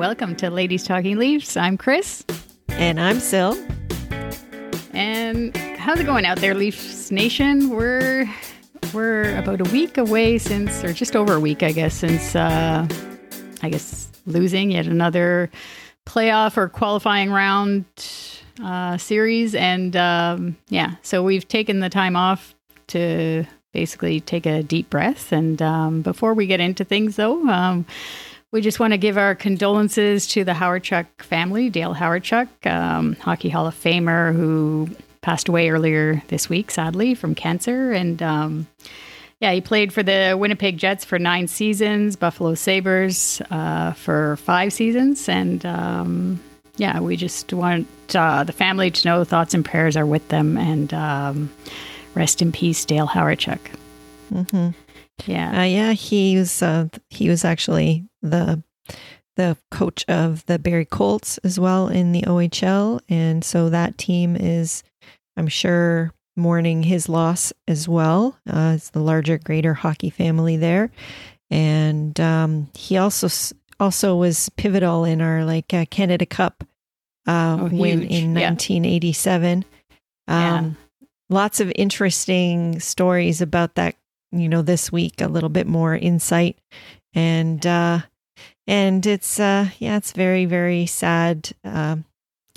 Welcome to Ladies Talking Leafs. I'm Chris. And I'm Sil. And how's it going out there, Leafs Nation? We're we're about a week away since, or just over a week, I guess, since uh, I guess losing yet another playoff or qualifying round uh, series. And um, yeah, so we've taken the time off to basically take a deep breath. And um, before we get into things, though. Um, we just want to give our condolences to the Hawerchuk family, Dale Hawerchuk, um, Hockey Hall of Famer, who passed away earlier this week, sadly, from cancer. And um, yeah, he played for the Winnipeg Jets for nine seasons, Buffalo Sabres uh, for five seasons. And um, yeah, we just want uh, the family to know thoughts and prayers are with them. And um, rest in peace, Dale Hawerchuk. Mm-hmm. Yeah, uh, yeah. He was uh, he was actually the the coach of the Barrie Colts as well in the OHL, and so that team is, I'm sure, mourning his loss as well. Uh, it's the larger, greater hockey family there, and um, he also also was pivotal in our like uh, Canada Cup uh, oh, win in yeah. 1987. Um, yeah. Lots of interesting stories about that you know, this week a little bit more insight. And, uh, and it's, uh, yeah, it's very, very sad. Um,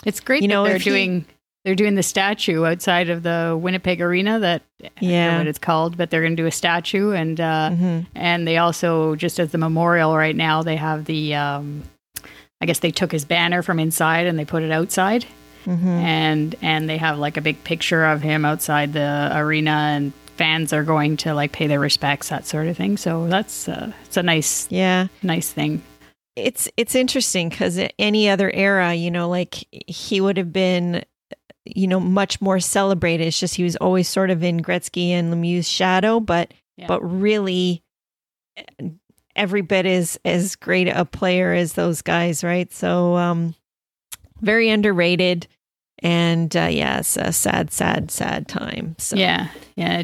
it's great you know, they're doing, he, they're doing the statue outside of the Winnipeg Arena that, yeah, what it's called, but they're going to do a statue. And, uh, mm-hmm. and they also, just as the memorial right now, they have the, um, I guess they took his banner from inside and they put it outside. Mm-hmm. and and they have like a big picture of him outside the arena and fans are going to like pay their respects, that sort of thing. So that's uh, it's a nice, yeah, nice thing. It's it's interesting because any other era, you know, like he would have been, you know, much more celebrated. It's just he was always sort of in Gretzky and Lemieux's shadow, but yeah. but really, every bit is as great a player as those guys, right? So, um, very underrated and uh, yeah, it's a sad, sad, sad time. So yeah, yeah,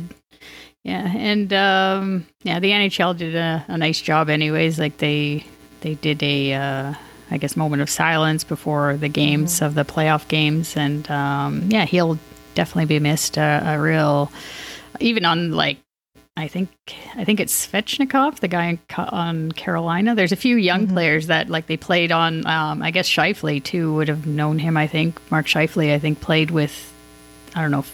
yeah, and um, yeah, the NHL did a, a, nice job, anyways. Like they they did a uh, I guess moment of silence before the games mm-hmm. of the playoff games, and um, yeah, he'll definitely be missed. Uh, a real, even on like I think I think it's Svechnikov, the guy on Carolina. There's a few young mm-hmm. players that like they played on. Um, I guess Scheifele too would have known him. I think Mark Scheifele. I think played with. I don't know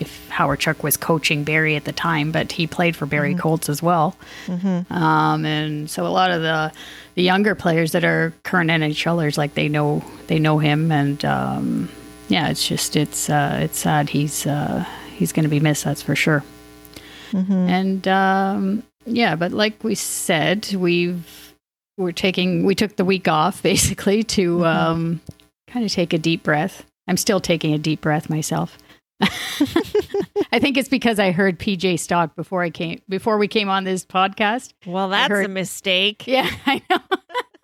if if Hawerchuk was coaching Barrie at the time, but he played for Barrie mm-hmm. Colts as well. Mm-hmm. Um, and so a lot of the the younger players that are current NHLers, like they know they know him, and um, yeah, it's just it's uh, it's sad. He's uh, he's going to be missed. That's for sure. Mm-hmm. And um, yeah, but like we said, we've we're taking we took the week off basically to mm-hmm. um, kind of take a deep breath. I'm still taking a deep breath myself. I think it's because I heard PJ Stock before I came before we came on this podcast. Well, that's heard, a mistake. Yeah, I know.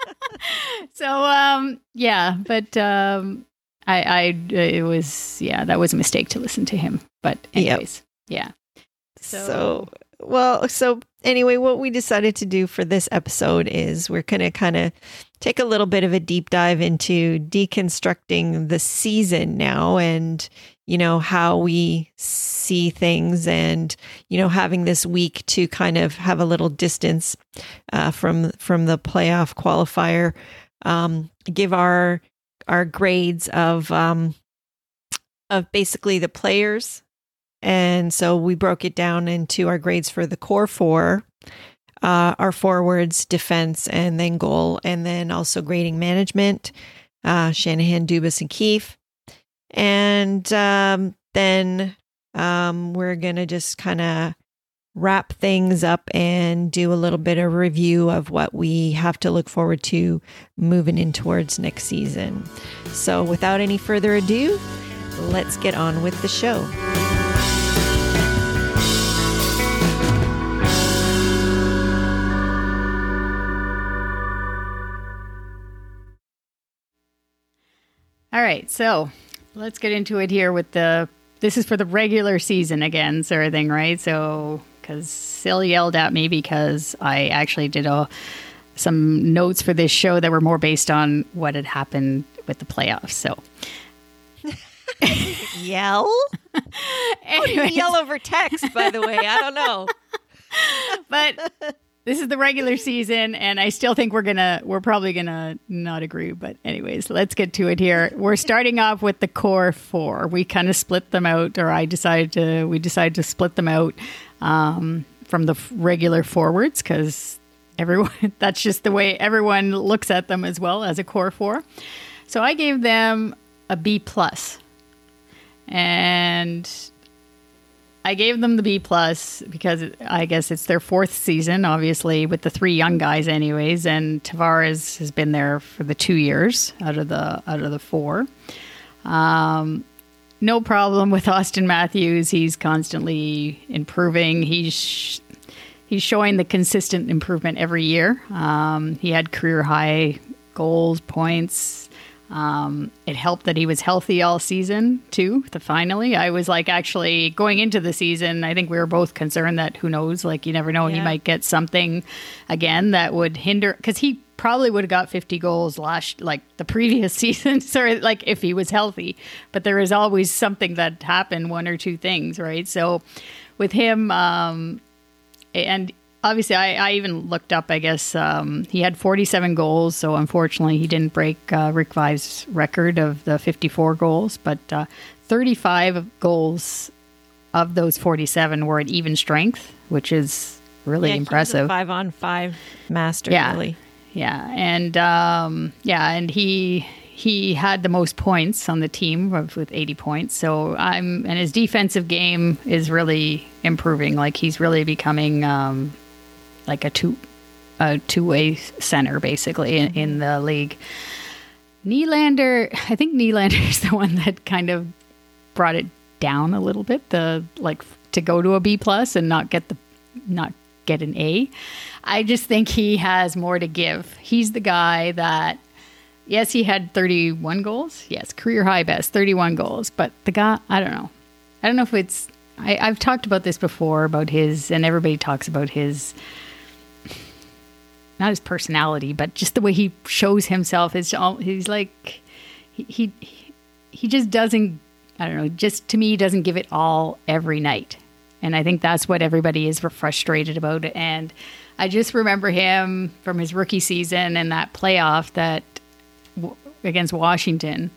so um yeah, but um I I it was yeah, that was a mistake to listen to him. But anyways, yep. yeah. So, so well, so anyway, what we decided to do for this episode is we're going to kind of take a little bit of a deep dive into deconstructing the season now and you know how we see things and you know having this week to kind of have a little distance uh, from from the playoff qualifier um, give our our grades of um, of basically the players and so we broke it down into our grades for the core four uh, our forwards, defense, and then goal, and then also grading management, uh, Shanahan, Dubas, and Keefe. And um, then um, we're going to just kind of wrap things up and do a little bit of review of what we have to look forward to moving in towards next season. So, without any further ado, let's get on with the show. All right, so let's get into it here with the. This is for the regular season again, sort of thing, right? So, because Sil yelled at me because I actually did a some notes for this show that were more based on what had happened with the playoffs. So, yell? Anyways, yell over text, by the way. I don't know. but this is the regular season and i still think we're gonna we're probably gonna not agree but anyways let's get to it here. We're starting off with the core four. We kind of split them out or i decided to we decided to split them out um, from the regular forwards because everyone that's just the way everyone looks at them as well as a core four. So i gave them a b plus. And I gave them the B plus because I guess it's their fourth season, obviously with the three young guys, anyways. And Tavares has been there for the two years out of the out of the four. Um, no problem with Austin Matthews. He's constantly improving. He's he's showing the consistent improvement every year. Um, he had career high goals, points, um, it helped that he was healthy all season too. To finally, I was like actually going into the season. I think we were both concerned that who knows, like you never know, yeah. he might get something again that would hinder because he probably would have got 50 goals last like the previous season sorry like if he was healthy but there is always something that happened one or two things right so with him um and obviously, I, I, even looked up. I guess um, he had 47 goals, so unfortunately, he didn't break uh, Rick Vaive's record of the 54 goals. But uh, 35 goals of those 47 were at even strength, which is really yeah, impressive. five on five master, yeah. really. Yeah, and um, yeah, and he he had the most points on the team with 80 points. So I'm and his defensive game is really improving. Like he's really becoming um, like a two a two way center basically in, in the league. Nylander, I think Nylander is the one that kind of brought it down a little bit. The like to go to a B plus and not get the not get an A. I just think he has more to give. He's the guy that yes, he had 31 goals. Yes, career high best, 31 goals. But the guy, I don't know. I don't know if it's. I, I've talked about this before about his, and everybody talks about his not his personality, but just the way he shows himself is he's like he, he he just doesn't I don't know, just to me he doesn't give it all every night. And I think that's what everybody is frustrated about and I just remember him from his rookie season and that playoff that against Washington.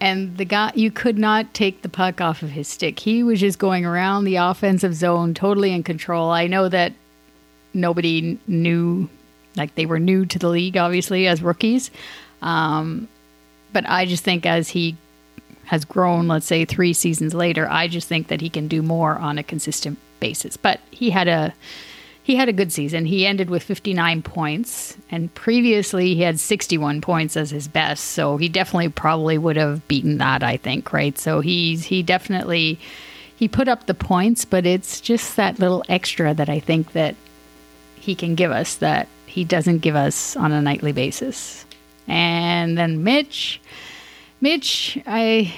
And the guy, you could not take the puck off of his stick. He was just going around the offensive zone, totally in control. I know that nobody knew, like they were new to the league, obviously, as rookies. Um, but I just think as he has grown, let's say three seasons later, I just think that he can do more on a consistent basis. But he had a he had a good season. He ended with 59 points, and previously he had 61 points as his best. So he definitely probably would have beaten that. I think, right? So he's he definitely he put up the points, but it's just that little extra that I think that he can give us that he doesn't give us on a nightly basis. And then Mitch, Mitch, I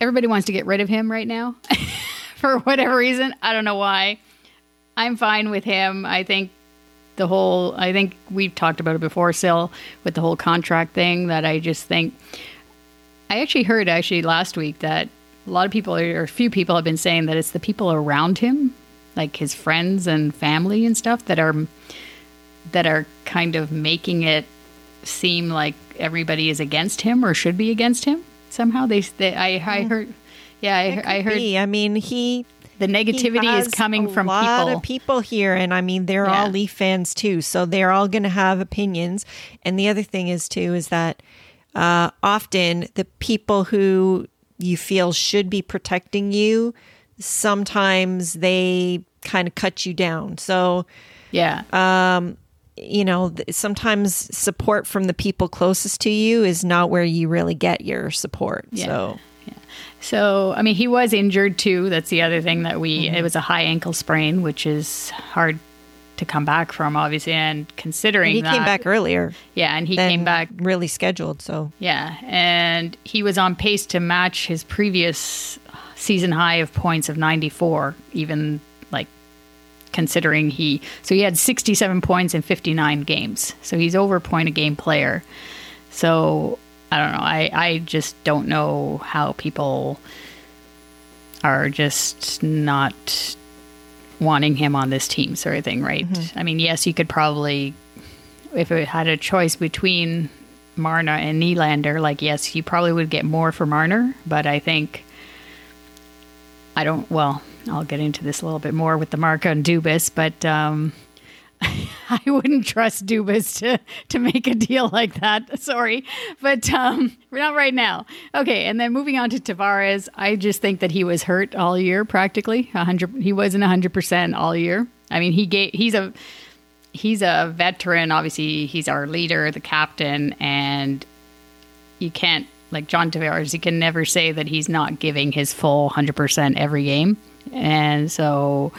everybody wants to get rid of him right now for whatever reason. I don't know why. I'm fine with him. I think the whole I think we've talked about it before, Sil, with the whole contract thing that I just think I actually heard actually last week that a lot of people or a few people have been saying that it's the people around him like his friends and family and stuff that are that are kind of making it seem like everybody is against him or should be against him somehow they, they I, I heard yeah I, I heard be. I mean he the negativity is coming from a lot people. of people here and i mean they're yeah. all leaf fans too so they're all going to have opinions and the other thing is too is that uh, often the people who you feel should be protecting you, sometimes they kind of cut you down. So, Yeah. um, you know, sometimes support from the people closest to you is not where you really get your support. Yeah. So, yeah. So, I mean, he was injured too. That's the other thing that we, Mm-hmm. it was a high ankle sprain, which is hard to come back from, obviously. And considering he that, came back earlier yeah, and he came back, really scheduled. So, yeah, and he was on pace to match his previous season high of points of 94, even like considering he, so he had 67 points in 59 games. So he's over point a game player. So I don't know. I, I just don't know how people are just not wanting him on this team sort of thing, right? Mm-hmm. I mean, yes, you could probably, if it had a choice between Marner and Nylander, like, yes, you probably would get more for Marner, but I think, I don't, well, I'll get into this a little bit more with the Marca and Dubas, but, um, I wouldn't trust Dubas to to make a deal like that. Sorry, but um, not right now. Okay, and then moving on to Tavares, I just think that he was hurt all year, practically. hundred, he wasn't hundred percent all year. I mean, he gave. He's a he's a veteran. Obviously, he's our leader, the captain, and you can't like John Tavares. You can never say that he's not giving his full hundred percent every game, and so.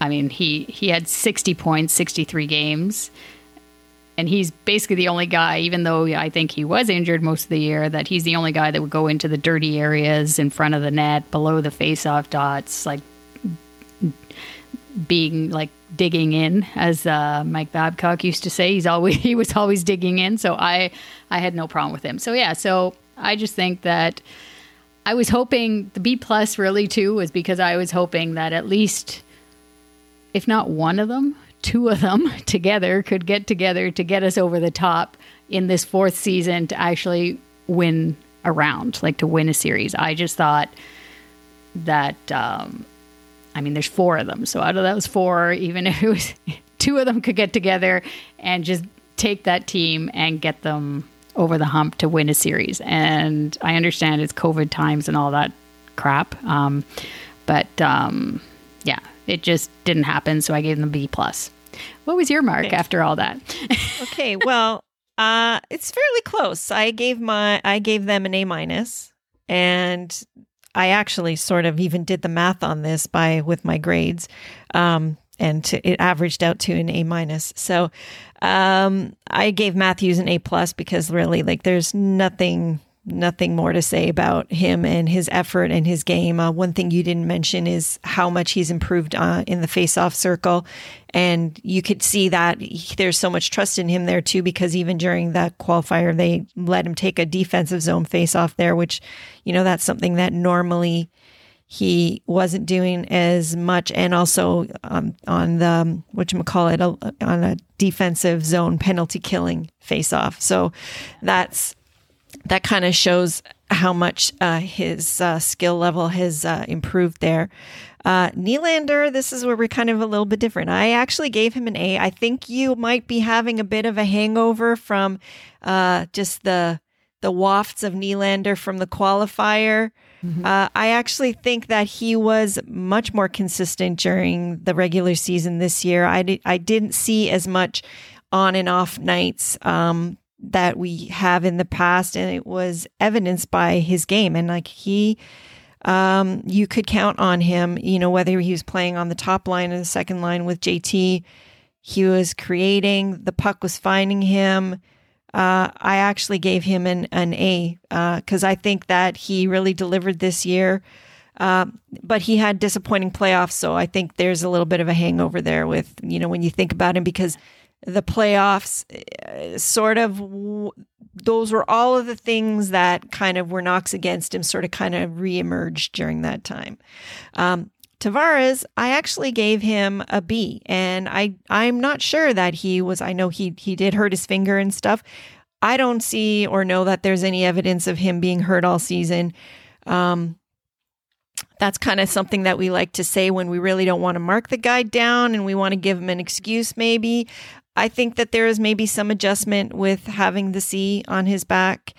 I mean, he he had 60 points, 63 games. And he's basically the only guy, even though I think he was injured most of the year, that he's the only guy that would go into the dirty areas in front of the net, below the face-off dots, like being like digging in, as uh, Mike Babcock used to say. He's always he was always digging in. So I I had no problem with him. So yeah, so I just think that I was hoping the B plus really too was because I was hoping that at least if not one of them, two of them together could get together to get us over the top in this fourth season to actually win a round, like to win a series. I just thought that, um, I mean, there's four of them. So out of those four, even if it was two of them could get together and just take that team and get them over the hump to win a series. And I understand it's COVID times and all that crap. Um, but um, yeah, it just didn't happen. So I gave them a B plus. What was your mark Okay. after all that? okay, well, uh, it's fairly close. I gave my I gave them an A minus, and I actually sort of even did the math on this by with my grades, um, and to, it averaged out to an A minus. So um, I gave Matthews an A plus because really, like, there's nothing nothing more to say about him and his effort and his game. Uh, one thing you didn't mention is how much he's improved uh, in the face-off circle, and you could see that he- there's so much trust in him there too. Because even during that qualifier, they let him take a defensive zone face-off there, which you know that's something that normally he wasn't doing as much, and also um, on the what you call it on a defensive zone penalty killing face-off. So that's that kind of shows how much uh, his uh, skill level has uh, improved there. Uh, Nylander, this is where we're kind of a little bit different. I actually gave him an A. I think you might be having a bit of a hangover from uh, just the the wafts of Nylander from the qualifier. Uh, I actually think that he was much more consistent during the regular season this year. I, di- I didn't see as much on and off nights um, that we have in the past, and it was evidenced by his game. And like he, um, you could count on him, you know, whether he was playing on the top line or the second line with JT, he was creating, the puck was finding him. Uh, I actually gave him an, an A because I think that he really delivered this year. Uh, but he had disappointing playoffs, so I think there's a little bit of a hangover there with you know when you think about him because the playoffs uh, sort of those were all of the things that kind of were knocks against him, sort of kind of reemerged during that time. Um, Tavares, I actually gave him a B, and I I'm not sure that he was. I know he he did hurt his finger and stuff. I don't see or know that there's any evidence of him being hurt all season. Um, that's kind of something that we like to say when we really don't want to mark the guy down and we want to give him an excuse, maybe. I think that there is maybe some adjustment with having the C on his back.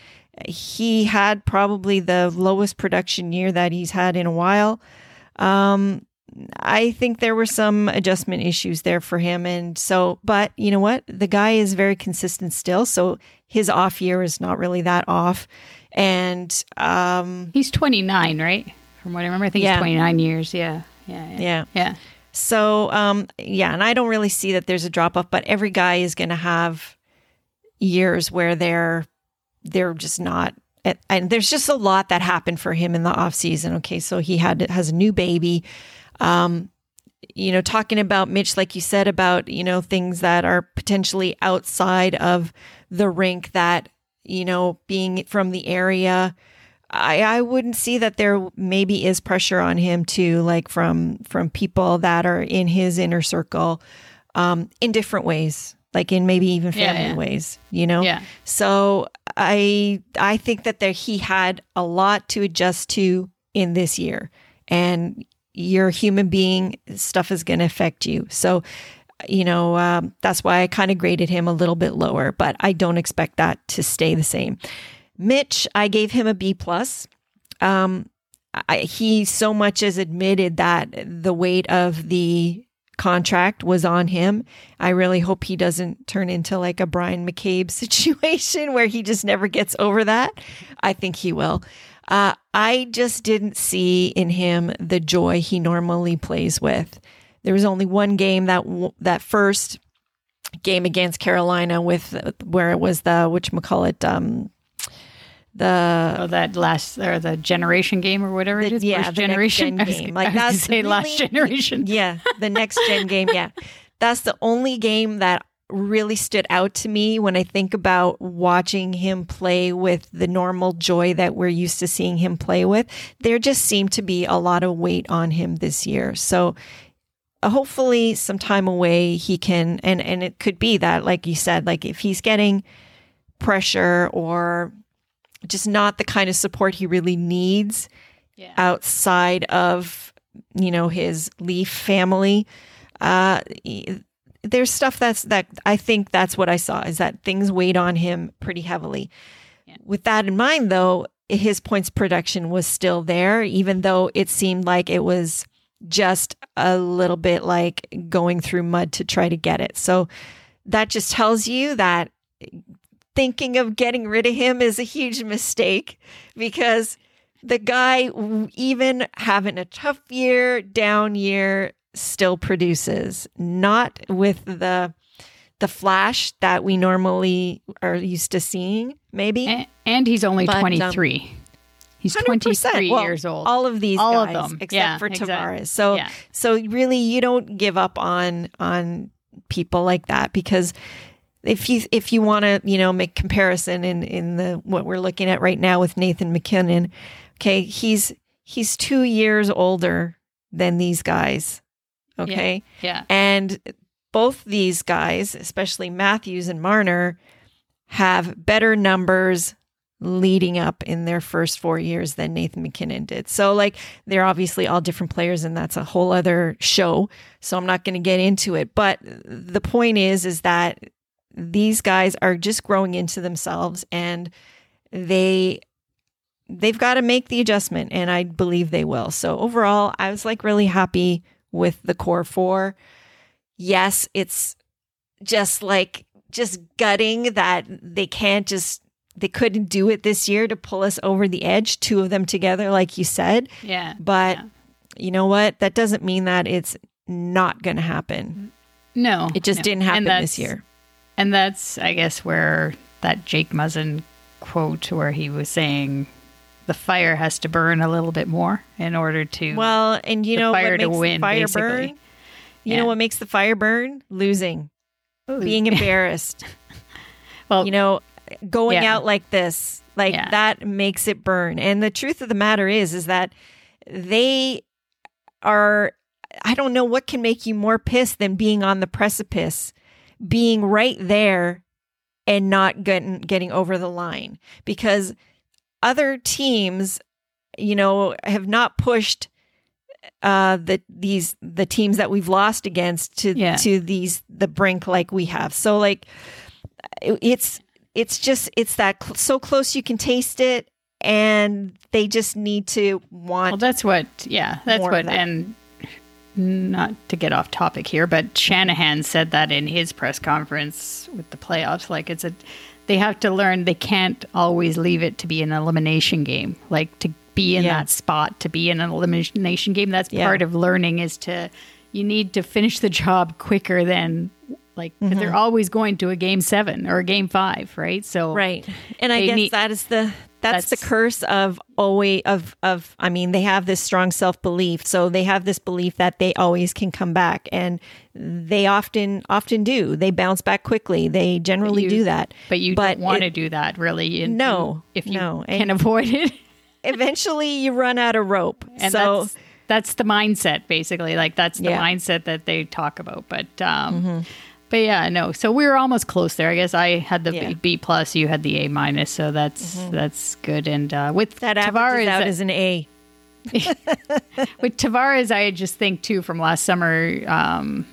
He had probably the lowest production year that he's had in a while. Um, I think there were some adjustment issues there for him. And so, but you know what? The guy is very consistent still. So his off year is not really that off. And um, he's 29, right? From what I remember, I think Yeah. he's 29 years. Yeah. Yeah. Yeah. yeah. Yeah. So, um, yeah, and I don't really see that there's a drop off, but every guy is going to have years where they're they're just not. And there's just a lot that happened for him in the off season. Okay, so he had has a new baby. Um, you know, talking about Mitch, like you said about you know things that are potentially outside of the rink that you know being from the area. I, I wouldn't see that there maybe is pressure on him too, like from from people that are in his inner circle, um, in different ways, like in maybe even Yeah, family yeah. ways, you know. Yeah. So I I think that there he had a lot to adjust to in this year, and you're a human being. Stuff is going to affect you. So you know um, that's why I kind of graded him a little bit lower, but I don't expect that to stay the same. Mitch, I gave him a B plus. Um, I, he so much as admitted that the weight of the contract was on him. I really hope he doesn't turn into like a Bryan McCabe situation where he just never gets over that. I think he will. Uh, I just didn't see in him the joy he normally plays with. There was only one game that that first game against Carolina with where it was the which call it um the Oh, that last or the generation game or whatever The- is. yeah, first generation gen game. Like, that's say last really- generation. yeah, the next gen game. Yeah. That's the only game that really stood out to me when I think about watching him play with the normal joy that we're used to seeing him play with. There just seemed to be a lot of weight on him this year. So uh, hopefully some time away he can and and it could be that like you said like if he's getting pressure or just not the kind of support he really needs Yeah. outside of you know his leaf family uh there's stuff that's that i think that's what i saw is that things weighed on him pretty heavily Yeah. with that in mind though his points production was still there even though it seemed like it was just a little bit like going through mud to try to get it so that just tells you that thinking of getting rid of him is a huge mistake because the guy, even having a tough year, down year, still produces. Not with the the flash that we normally are used to seeing. Maybe And, and he's only But, um, 23. he's 23 Well, years old. All of these All of guys, them. except Yeah, for exactly. Tavares. So Yeah. so really, you don't give up on on people like that because if you if you want to you know make comparison in in the what we're looking at right now with Nathan MacKinnon, okay, he's he's two years older than these guys, okay, yeah. and both these guys, especially Matthews and Marner, have better numbers leading up in their first four years than Nathan MacKinnon did. So, like, they're obviously all different players, and that's a whole other show. So, I'm not going to get into it. But the point is, is that these guys are just growing into themselves, and they they've got to make the adjustment, and I believe they will. So, overall, I was like really happy with the core four. Yes, it's just like just gutting that they can't just they couldn't do it this year to pull us over the edge two of them together like you said Yeah. but Yeah. you know what that doesn't mean that it's not going to happen No. it just no. didn't happen this year And that's, I guess, where that Jake Muzzin quote, where he was saying the fire has to burn a little bit more in order to. well and you know fire what makes win, the fire basically. burn you Yeah. know what makes the fire burn losing being embarrassed well, you know going Yeah. out like this like Yeah. that makes it burn and the truth of the matter is is that they are i don't know what can make you more pissed than being on the precipice being right there and not getting getting over the line because other teams you know have not pushed uh, the these the teams that we've lost against to Yeah. to these the brink like we have. So like it- it's it's just it's that cl- so close you can taste it, and they just need to want. Well, that's what, yeah, that's what, that. and not to get off topic here, but Shanahan said that in his press conference with the playoffs. Like, it's a, they have to learn they can't always leave it to be an elimination game. Like, to be in Yeah. that spot, to be in an elimination game, that's Yeah. part of learning is to, you need to finish the job quicker than, like Mm-hmm. they're always going to a game seven or a game five, right? So, Right. And I guess need- that is the that's, the curse of always of of I mean they have this strong self-belief. So they have this belief that they always can come back and they often often do. They bounce back quickly. They generally you- do that. but you But don't want to do that really. and- No, if you no. can And- avoid it. Eventually you run out of rope. and so that's that's the mindset basically like that's the Yeah. mindset that they talk about but um Mm-hmm. But yeah no so we were almost close there i guess i had the Yeah. Mm-hmm. B- plus you had the a minus so that's that's good and uh with that tavares out as an A. with tavares i just think too from last summer um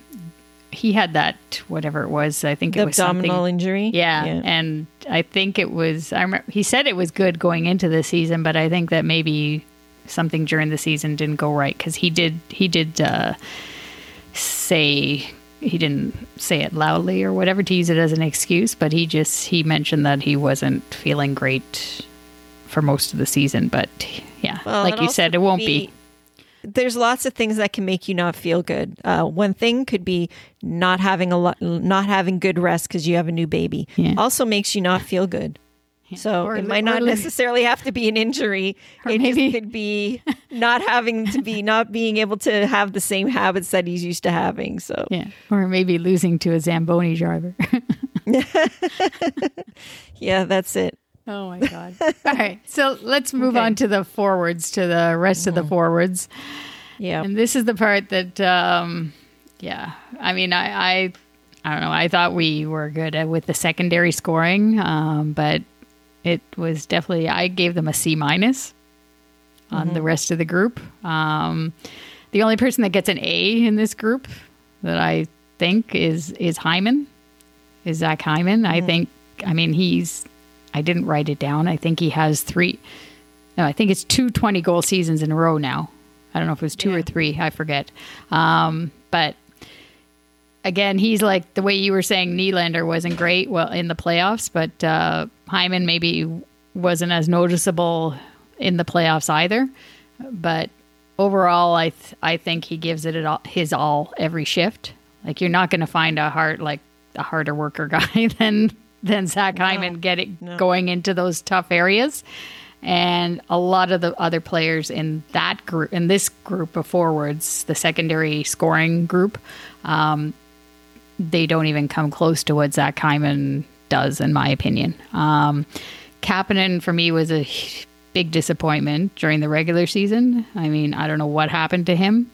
he had that whatever it was i think it was abdominal something injury. yeah, and I think it was. I remember he said it was good going into the season, but I think that maybe something during the season didn't go right because he did. He did uh, say he didn't say it loudly or whatever to use it as an excuse, but he just he mentioned that he wasn't feeling great for most of the season. But yeah, Well, like you said, it won't be. There's lots of things that can make you not feel good. Uh, one thing could be not having a lot, not having good rest because you have a new baby. Yeah. Also makes you not feel good. So Or it might not necessarily have to be an injury. It maybe- could be not having to be not being able to have the same habits that he's used to having. So Yeah, or maybe losing to a Zamboni driver. yeah, that's it. Oh my god! All right, so let's move on to the forwards, to the rest of the forwards, Yeah. and this is the part that, um, yeah, I mean, I, I, I don't know. I thought we were good at, with the secondary scoring, um, but it was definitely I gave them a C minus on the rest of the group. Um, the only person that gets an A in this group that I think is is Hyman, is Zach Hyman. I think. I mean, he's. I didn't write it down. I think he has three. No, I think it's two 20 goal seasons in a row now. I don't know if it was two or three. I forget. Um, but again, he's like the way you were saying Nylander wasn't great well in the playoffs, but uh, Hyman maybe wasn't as noticeable in the playoffs either. But overall, I th- I think he gives it all, his all every shift. Like you're not going to find a hard like a harder worker guy than than Zach Hyman getting going into those tough areas. And a lot of the other players in that group, in this group of forwards, the secondary scoring group, um, they don't even come close to what Zach Hyman does, in my opinion. Um, Kapanen for me was a big disappointment during the regular season. I mean, I don't know what happened to him.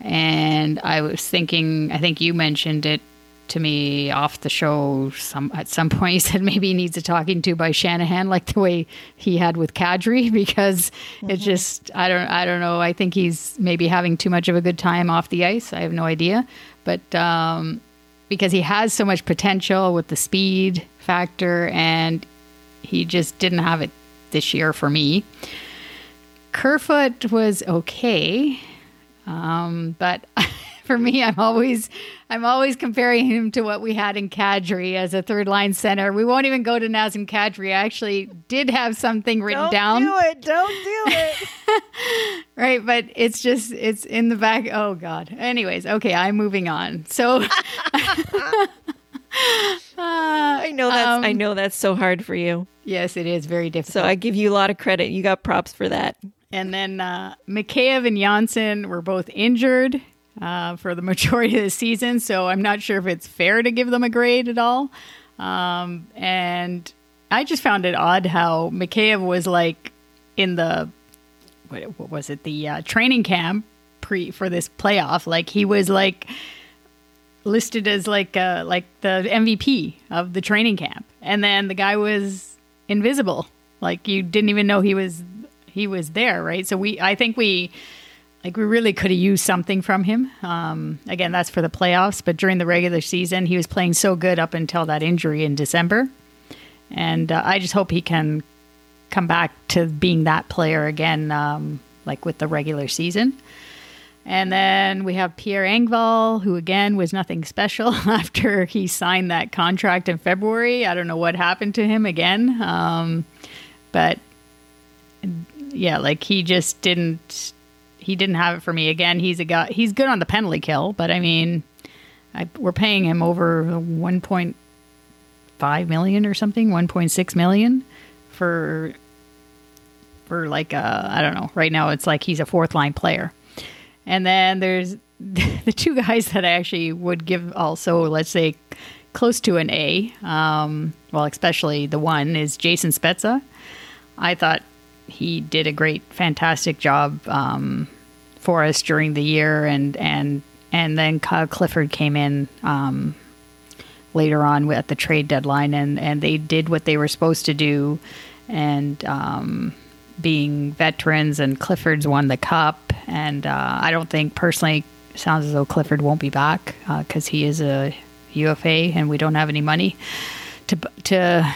And I was thinking, I think you mentioned it to me off the show some at some point. You said maybe he needs a talking to by Shanahan, like the way he had with Kadri, because it just I don't I don't know. I think he's maybe having too much of a good time off the ice. I have no idea, but um, because he has so much potential with the speed factor, and he just didn't have it this year for me. Kerfoot was okay, um, but for me, I'm always I'm always comparing him to what we had in Kadri as a third line center. We won't even go to Nazem Kadri. I actually did have something written Don't down. do it. Don't do it. Right, but it's just it's in the back. Oh God. Anyways, okay, I'm moving on. So I know that's Um, I know that's so hard for you. yes, it is very difficult. So I give you a lot of credit. You got props for that. And then uh, Mikheyev and Johnsson were both injured uh, for the majority of the season, so I'm not sure if it's fair to give them a grade at all. Um, and I just found it odd how Mikheyev was like in the what, what was it the uh, training camp pre for this playoff, like he was like listed as like uh, like the MVP of the training camp, and then the guy was invisible. Like you didn't even know he was he was there, right? So we, I think we, like we really could have used something from him. Um, again, that's for the playoffs, but during the regular season, he was playing so good up until that injury in December, and uh, I just hope he can come back to being that player again, um, like with the regular season. And then we have Pierre Engvall, who again was nothing special after he signed that contract in February. I don't know what happened to him again, um, but yeah, like he just didn't he didn't have it for me again. He's a guy. He's good on the penalty kill, but I mean, I, we're paying him over one point five million or something, one point six million for for like uh, I don't know. Right now, it's like he's a fourth line player, and then there's the two guys that I actually would give also, let's say, close to an A. Um, well, especially the one is Jason Spezza. I thought he did a great, fantastic job um, for us during the year, and and and then Kyle Clifford came in um, later on at the trade deadline, and and they did what they were supposed to do, and um, being veterans, and Clifford's won the cup, and uh, I don't think personally sounds as though Clifford won't be back because uh, he is a UFA, and we don't have any money to to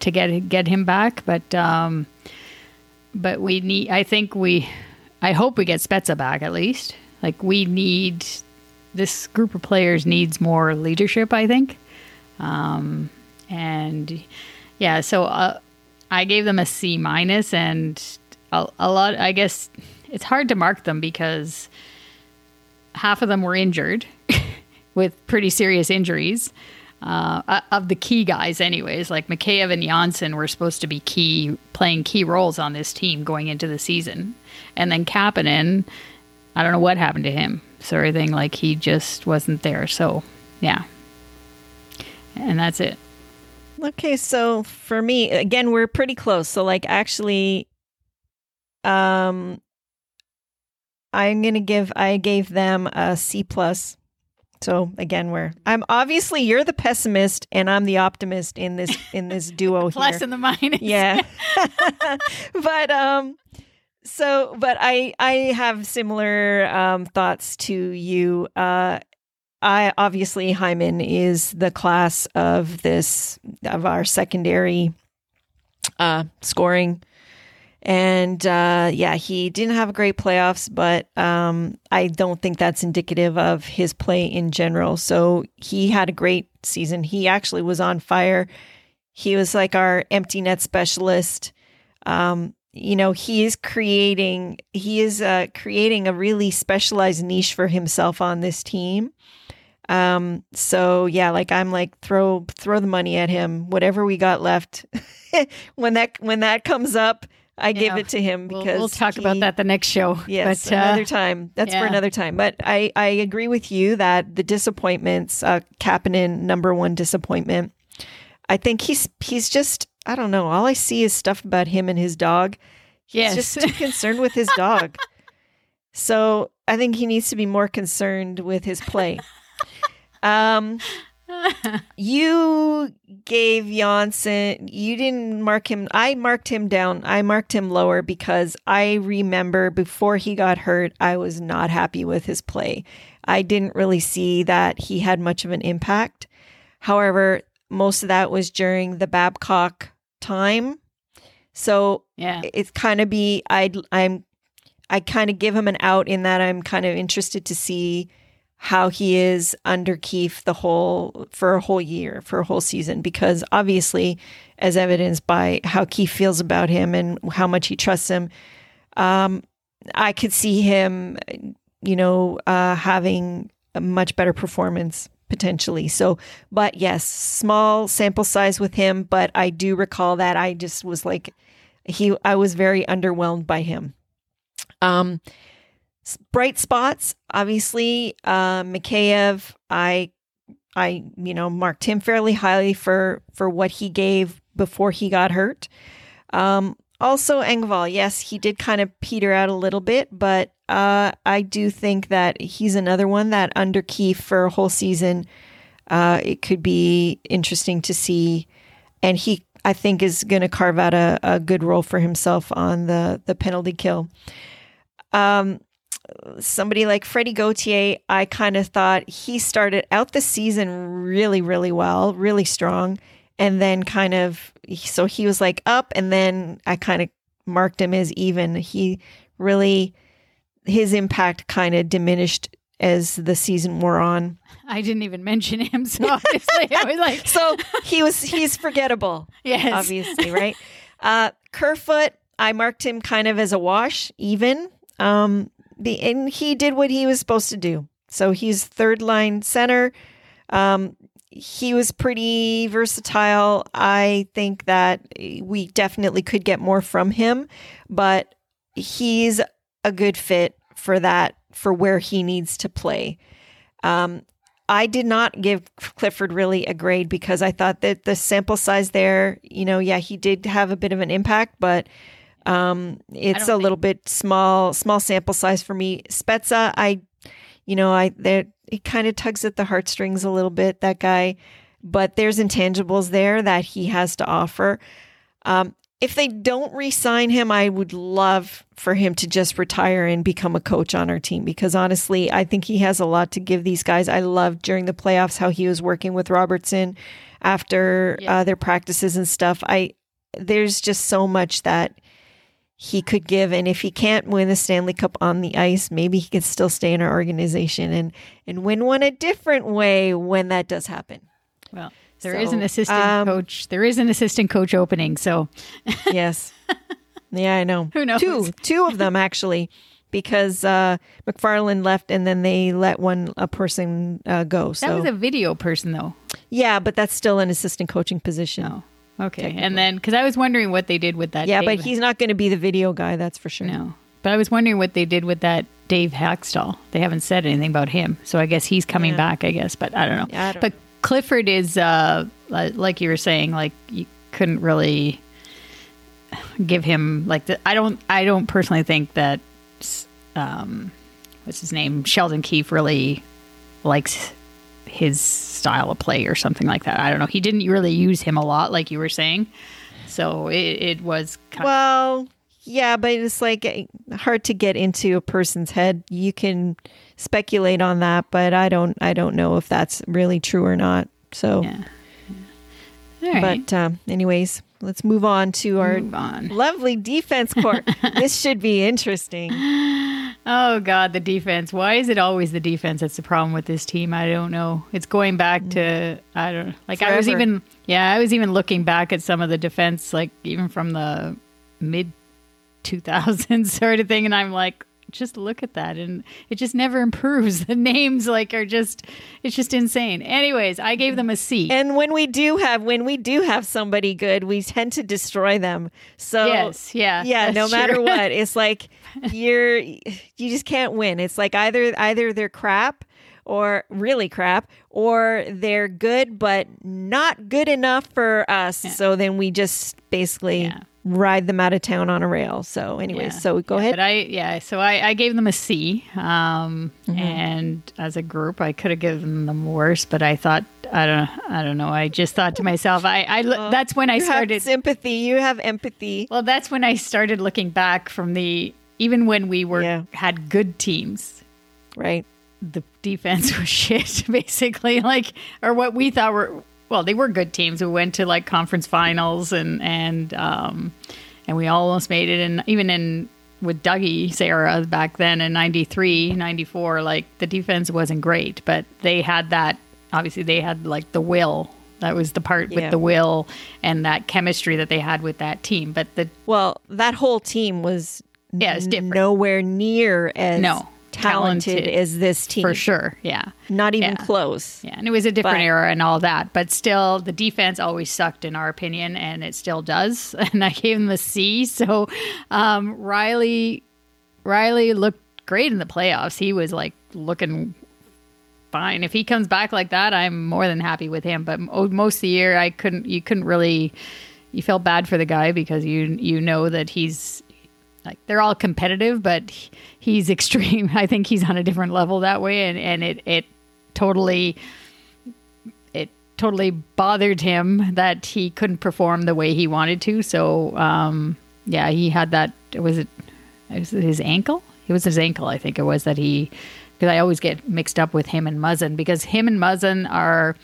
to get get him back, but. Um, but we need. I think we. I hope we get Spezza back at least. Like we need this group of players needs more leadership. I think, um, and yeah. So uh, I gave them a C minus, and a, a lot. I guess it's hard to mark them because half of them were injured with pretty serious injuries uh, of the key guys, anyways. Like Mikheyev and Johnsson were supposed to be key, playing key roles on this team going into the season, and then Kapanen, I don't know what happened to him. So everything like he just wasn't there. So yeah, and that's it. Okay, so for me, again, we're pretty close. So like actually, um, I'm gonna give I gave them a C plus so again, we're I'm obviously you're the pessimist and I'm the optimist in this in this duo Plus here. Plus and the minus. Yeah. but um so but I I have similar um thoughts to you. Uh I obviously Hyman is the class of this of our secondary uh scoring and uh, yeah, he didn't have great playoffs, but um, I don't think that's indicative of his play in general. So he had a great season. He actually was on fire. He was like our empty net specialist. Um, you know, he is creating he is uh, creating a really specialized niche for himself on this team. Um, so yeah, like I'm like throw throw the money at him. Whatever we got left when that when that comes up I yeah. give it to him because we'll, we'll talk he, about that the next show. Yes, but, uh, another time. That's yeah. for another time. But I I agree with you that the disappointments, uh, Kapanen number one disappointment. I think he's he's just I don't know. All I see is stuff about him and his dog. He's yes. just too concerned with his dog. So I think he needs to be more concerned with his play. Um, you gave Johnsson, you didn't mark him. I marked him down. I marked him lower because I remember before he got hurt, I was not happy with his play. I didn't really see that he had much of an impact. However, most of that was during the Babcock time. So yeah, it's kind of be I I'm I kind of give him an out in that I'm kind of interested to see how he is under Keefe the whole for a whole year, for a whole season, because obviously, as evidenced by how Keefe feels about him and how much he trusts him, um, I could see him, you know, uh, having a much better performance potentially. So, but yes, small sample size with him, but I do recall that I just was like, he, I was very underwhelmed by him. Um, bright spots, obviously, uh, Mikheyev, I, I, you know, marked him fairly highly for for what he gave before he got hurt. Um, also, Engvall, yes, he did kind of peter out a little bit, but uh, I do think that he's another one that under Keefe for a whole season, uh, it could be interesting to see, and he, I think, is going to carve out a, a good role for himself on the the penalty kill. Um, somebody like Freddie Gauthier, I kind of thought he started out the season really, really well, really strong. And then kind of, so he was like up, and then I kind of marked him as even. He really, his impact kind of diminished as the season wore on. I didn't even mention him, so obviously I was like, So he was, he's forgettable, yes, obviously, right? Uh, Kerfoot, I marked him kind of as a wash, even. Um, the, and he did what he was supposed to do. So he's third line center. Um, he was pretty versatile. I think that we definitely could get more from him, but he's a good fit for that, for where he needs to play. Um, I did not give Clifford really a grade because I thought that the sample size there, you know, yeah, he did have a bit of an impact, but um, it's a little bit small, small sample size for me. Spezza, I, you know, I there it kind of tugs at the heartstrings a little bit. That guy, but there's intangibles there that he has to offer. Um, if they don't re-sign him, I would love for him to just retire and become a coach on our team because honestly, I think he has a lot to give these guys. I loved during the playoffs how he was working with Robertson after Yeah. uh, their practices and stuff. I there's just so much that he could give and if he can't win the Stanley Cup on the ice, maybe he could still stay in our organization and and win one a different way when that does happen. well, there is an assistant um, coach. There is an assistant coach opening, so yes. Yeah, I know. Who knows? Two, two of them actually, because uh, McFarland left, and then they let one a person uh, go. that was a video person, though. yeah, but that's still an assistant coaching position. Oh, okay. And then because I was wondering what they did with that. yeah, but he's not going to be the video guy. That's for sure. no. But I was wondering what they did with that Dave Hakstol. They haven't said anything about him, so I guess he's coming Yeah. back. I guess, but I don't know. Yeah, I don't but Clifford is uh, like you were saying, like you couldn't really give him like the. I don't. I don't personally think that. Um, what's his name? Sheldon Keefe really likes his style of play or something like that. I don't know. He didn't really use him a lot, like you were saying. So it, it was kind Well, yeah, but it's like eh, hard to get into a person's head. You can speculate on that, but I don't. I don't know if that's really true or not. So, yeah. All right. but um, anyways, let's move on to our on. lovely defense court. this should be interesting. Oh God, the defense. Why is it always the defense that's the problem with this team? I don't know. It's going back to I don't like I was even yeah, I was even looking back at some of the defense like even from the mid 2000s sort of thing and I'm like just look at that and it just never improves. The names like are just it's just insane. Anyways, I gave them a C. And when we do have when we do have somebody good, we tend to destroy them. So yes, yeah. yeah, no matter what, it's like you're you just can't win. It's like either either they're crap or really crap or they're good but not good enough for us. So then we just basically Yeah. Ride them out of town on a rail. So anyways, Yeah. so go Yeah, ahead. But I yeah, so I, I gave them a C. Um, Mm-hmm. and as a group, I could have given them worse, but I thought I don't I don't know. I just thought to myself, I, I that's when I you have started. sympathy, you have empathy. Well, that's when I started looking back from the even when we were Yeah. had good teams. Right. the defense was shit, basically. Like, or what we thought were well, they were good teams We went to like conference finals and and um and we almost made it. And even in with Dougie Sarah back then in 93, 94, like the defense wasn't great, but they had that. Obviously, they had like the will. That was the part with Yeah. the will and that chemistry that they had with that team. But the Well, that whole team was Yeah, it's different. nowhere near as No, talented, talented, as this team. for sure, yeah. Not even Yeah. close. Yeah, and it was a different But- era and all that, but still, the defense always sucked in our opinion, and it still does. And I gave them a C. So um, Rielly, Rielly looked great in the playoffs. He was like looking fine. If he comes back like that, I'm more than happy with him. But most of the year, I couldn't. You couldn't really. You felt bad for the guy because you you know that he's like they're all competitive, but he's extreme. I think he's on a different level that way, and and it it totally it totally bothered him that he couldn't perform the way he wanted to. So um, yeah, he had that. Was it? Was it his ankle? it was his ankle, I think it was that he because I always get mixed up with him and Muzzin because him and Muzzin are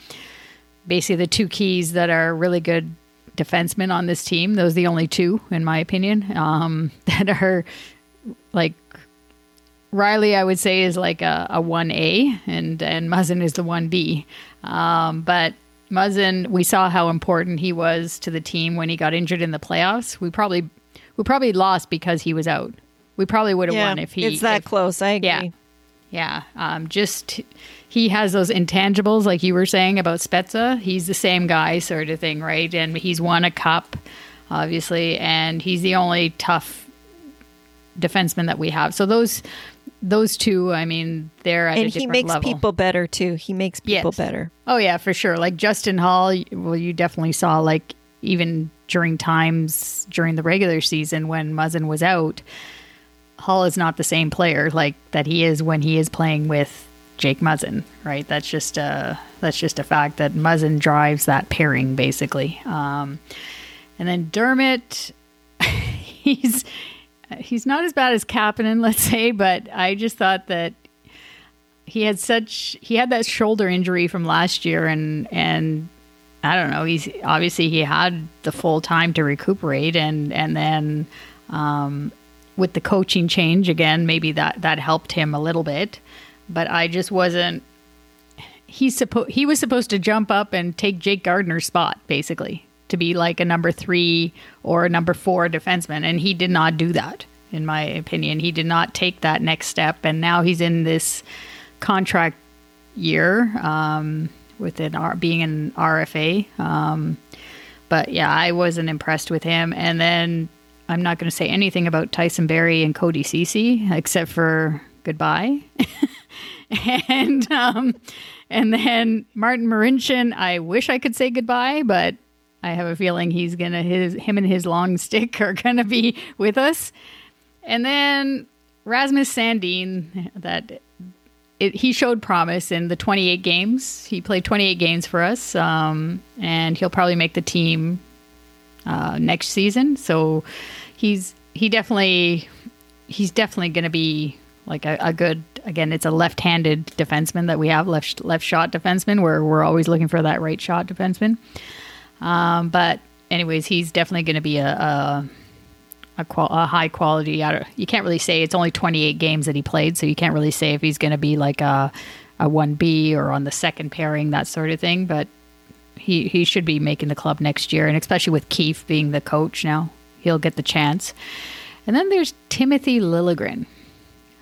basically the two keys that are really good defensemen on this team. Those are the only two, in my opinion, um, that are like Rielly. I would say is like a one A, and and Muzzin is the one B. Um, but Muzzin, we saw how important he was to the team when he got injured in the playoffs. We probably we probably lost because he was out. We probably would have Yeah, won if he. it's that if- close. I agree. Yeah. Yeah. Um, just he has those intangibles, like you were saying about Spezza. He's the same guy, sort of thing, right? And he's won a cup, obviously, and he's the only tough defenseman that we have. So those those two, I mean, they're at a and he makes level. people better too. He makes people Yes. better. Oh yeah, for sure. Like Justin Holl, well, you definitely saw like even during times during the regular season when Muzzin was out, Holl is not the same player like that he is when he is playing with Jake Muzzin, right? That's just a that's just a fact that Muzzin drives that pairing basically. Um, and then Dermott, he's he's not as bad as Kapanen, let's say, but I just thought that he had such he had that shoulder injury from last year and and I don't know he's obviously he had the full time to recuperate and and then um, with the coaching change again maybe that that helped him a little bit but I just wasn't he's supposed he was supposed to jump up and take Jake Gardiner's spot basically to be like a number 3 or a number 4 defenseman and he did not do that in my opinion he did not take that next step and now he's in this contract year um, with an R- being an RFA. Um, but yeah, I wasn't impressed with him. And then I'm not going to say anything about Tyson Barrie and Cody Ceci except for goodbye. and um, and then Martin Marincin, I wish I could say goodbye, but I have a feeling he's gonna his him and his long stick are gonna be with us. And then Rasmus Sandin, that it, he showed promise in the 28 games. He played 28 games for us, um, and he'll probably make the team uh, next season. So he's he definitely he's definitely going to be like a, a good again. It's a left-handed defenseman that we have left left shot defenseman where we're always looking for that right shot defenseman. Um, but anyways, he's definitely going to be a, a a, qual- a high quality. I you can't really say it's only 28 games that he played, so you can't really say if he's going to be like a a one B or on the second pairing, that sort of thing. But he he should be making the club next year, and especially with Keefe being the coach now, he'll get the chance. And then there's Timothy Liljegren.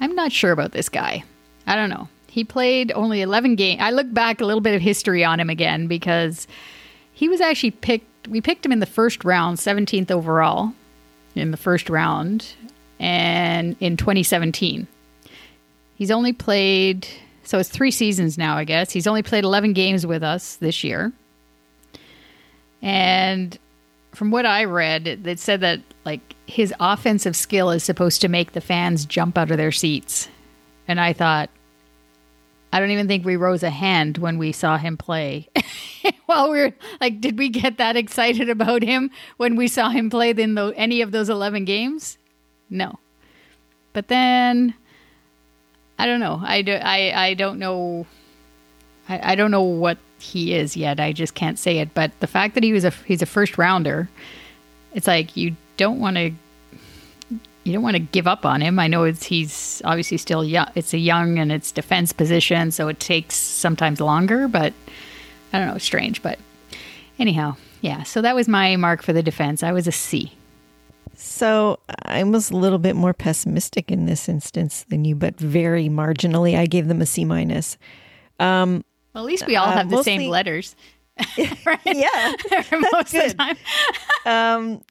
I'm not sure about this guy. I don't know. He played only 11 games. I look back a little bit of history on him again because he was actually picked. We picked him in the first round, 17th overall in the first round and in 2017. He's only played, so it's three seasons now, I guess. He's only played 11 games with us this year. And from what I read, it, said that like his offensive skill is supposed to make the fans jump out of their seats. And I thought, I don't even think we rose a hand when we saw him play. While we are like, did we get that excited about him when we saw him play in the, any of those 11 games? No. But then, I don't know. I, do, I, I don't know. I, I don't know what he is yet. I just can't say it. But the fact that he was a he's a first rounder, it's like you don't want to you don't want to give up on him. I know it's he's obviously still young. It's a young and it's defense position, so it takes sometimes longer. But I don't know, strange. But anyhow, yeah. So that was my mark for the defense. I was a C. So I was a little bit more pessimistic in this instance than you, but very marginally. I gave them a C minus. Um, Well, at least we all Uh, have the mostly- same letters, right? yeah, Most of the good. time. um,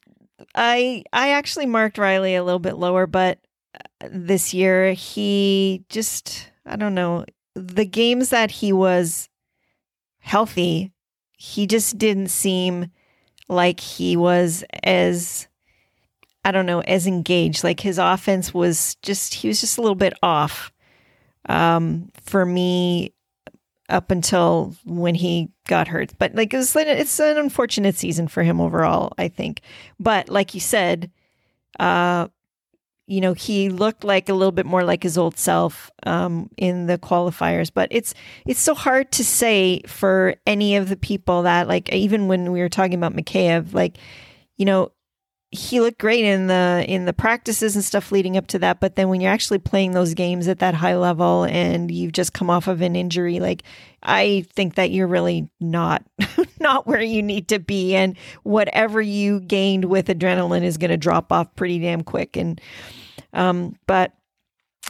I I actually marked Rielly a little bit lower, but uh, this year he just I don't know the games that he was healthy, he just didn't seem like he was as I don't know as engaged. Like his offense was just he was just a little bit off. Um, for me, up until when he got hurt. But like it was, it's an unfortunate season for him overall, I think. But like you said, uh, you know, he looked like a little bit more like his old self um, in the qualifiers. But it's it's so hard to say for any of the people that like even when we were talking about Mikheyev, like you know, he looked great in the in the practices and stuff leading up to that but then when you're actually playing those games at that high level and you've just come off of an injury like i think that you're really not not where you need to be and whatever you gained with adrenaline is going to drop off pretty damn quick and um but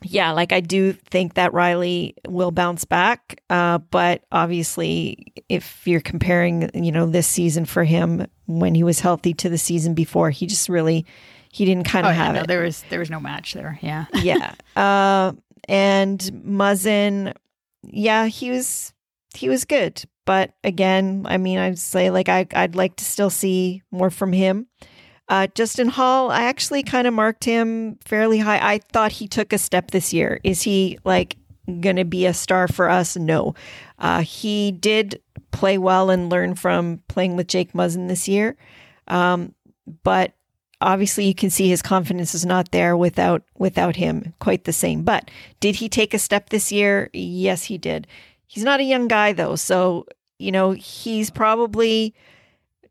yeah, like I do think that Rielly will bounce back. Uh, but obviously, if you're comparing, you know, this season for him when he was healthy to the season before, he just really he didn't kind of oh, yeah, have no, it. There was there was no match there. Yeah. yeah. Uh, and Muzzin, yeah, he was he was good. But again, I mean, I'd say like I I'd like to still see more from him. Uh, Justin Holl, I actually kind of marked him fairly high. I thought he took a step this year. Is he like going to be a star for us? No. Uh, he did play well and learn from playing with Jake Muzzin this year. Um, but obviously you can see his confidence is not there without without him quite the same. But did he take a step this year? Yes, he did. He's not a young guy though, so you know, he's probably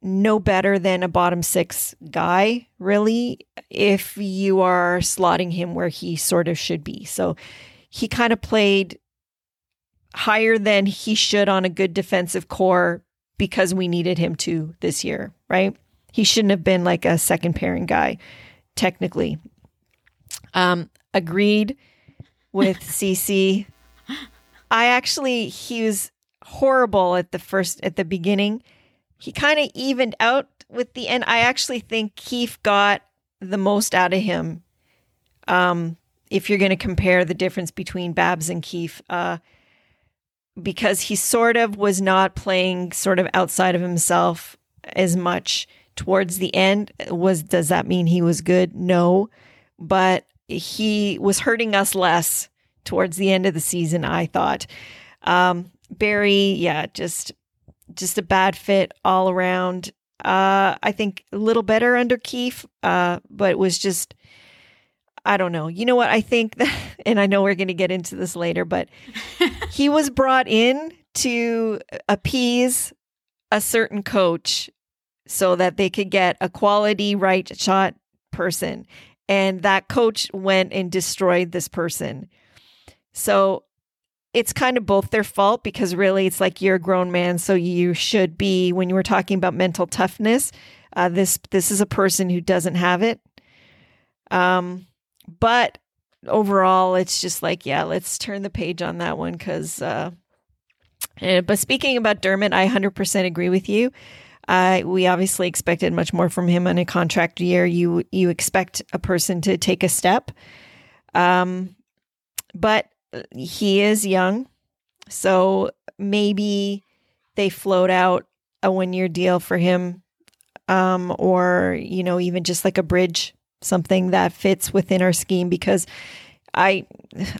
no better than a bottom six guy, really, if you are slotting him where he sort of should be. So he kind of played higher than he should on a good defensive core because we needed him to this year, right? He shouldn't have been like a second pairing guy, technically. Um, agreed with Ceci. I actually, he was horrible at the first, at the beginning he kind of evened out with the end. I actually think Keefe got the most out of him. Um, if you're going to compare the difference between Babs and Keefe, uh, because he sort of was not playing sort of outside of himself as much towards the end. Was does that mean he was good? No, but he was hurting us less towards the end of the season. I thought. Um, Barrie, yeah, just just a bad fit all around. Uh, I think a little better under Keefe, uh, but it was just, I don't know. You know what? I think that, and I know we're going to get into this later, but he was brought in to appease a certain coach so that they could get a quality right shot person. And that coach went and destroyed this person. So it's kind of both their fault because really it's like you're a grown man, so you should be. When you were talking about mental toughness, uh, this this is a person who doesn't have it. Um, but overall, it's just like yeah, let's turn the page on that one because. Uh, eh, but speaking about Dermott, I 100% agree with you. Uh, we obviously expected much more from him on a contract year. You you expect a person to take a step, um, but he is young. So maybe they float out a one year deal for him, um, or, you know, even just like a bridge, something that fits within our scheme because I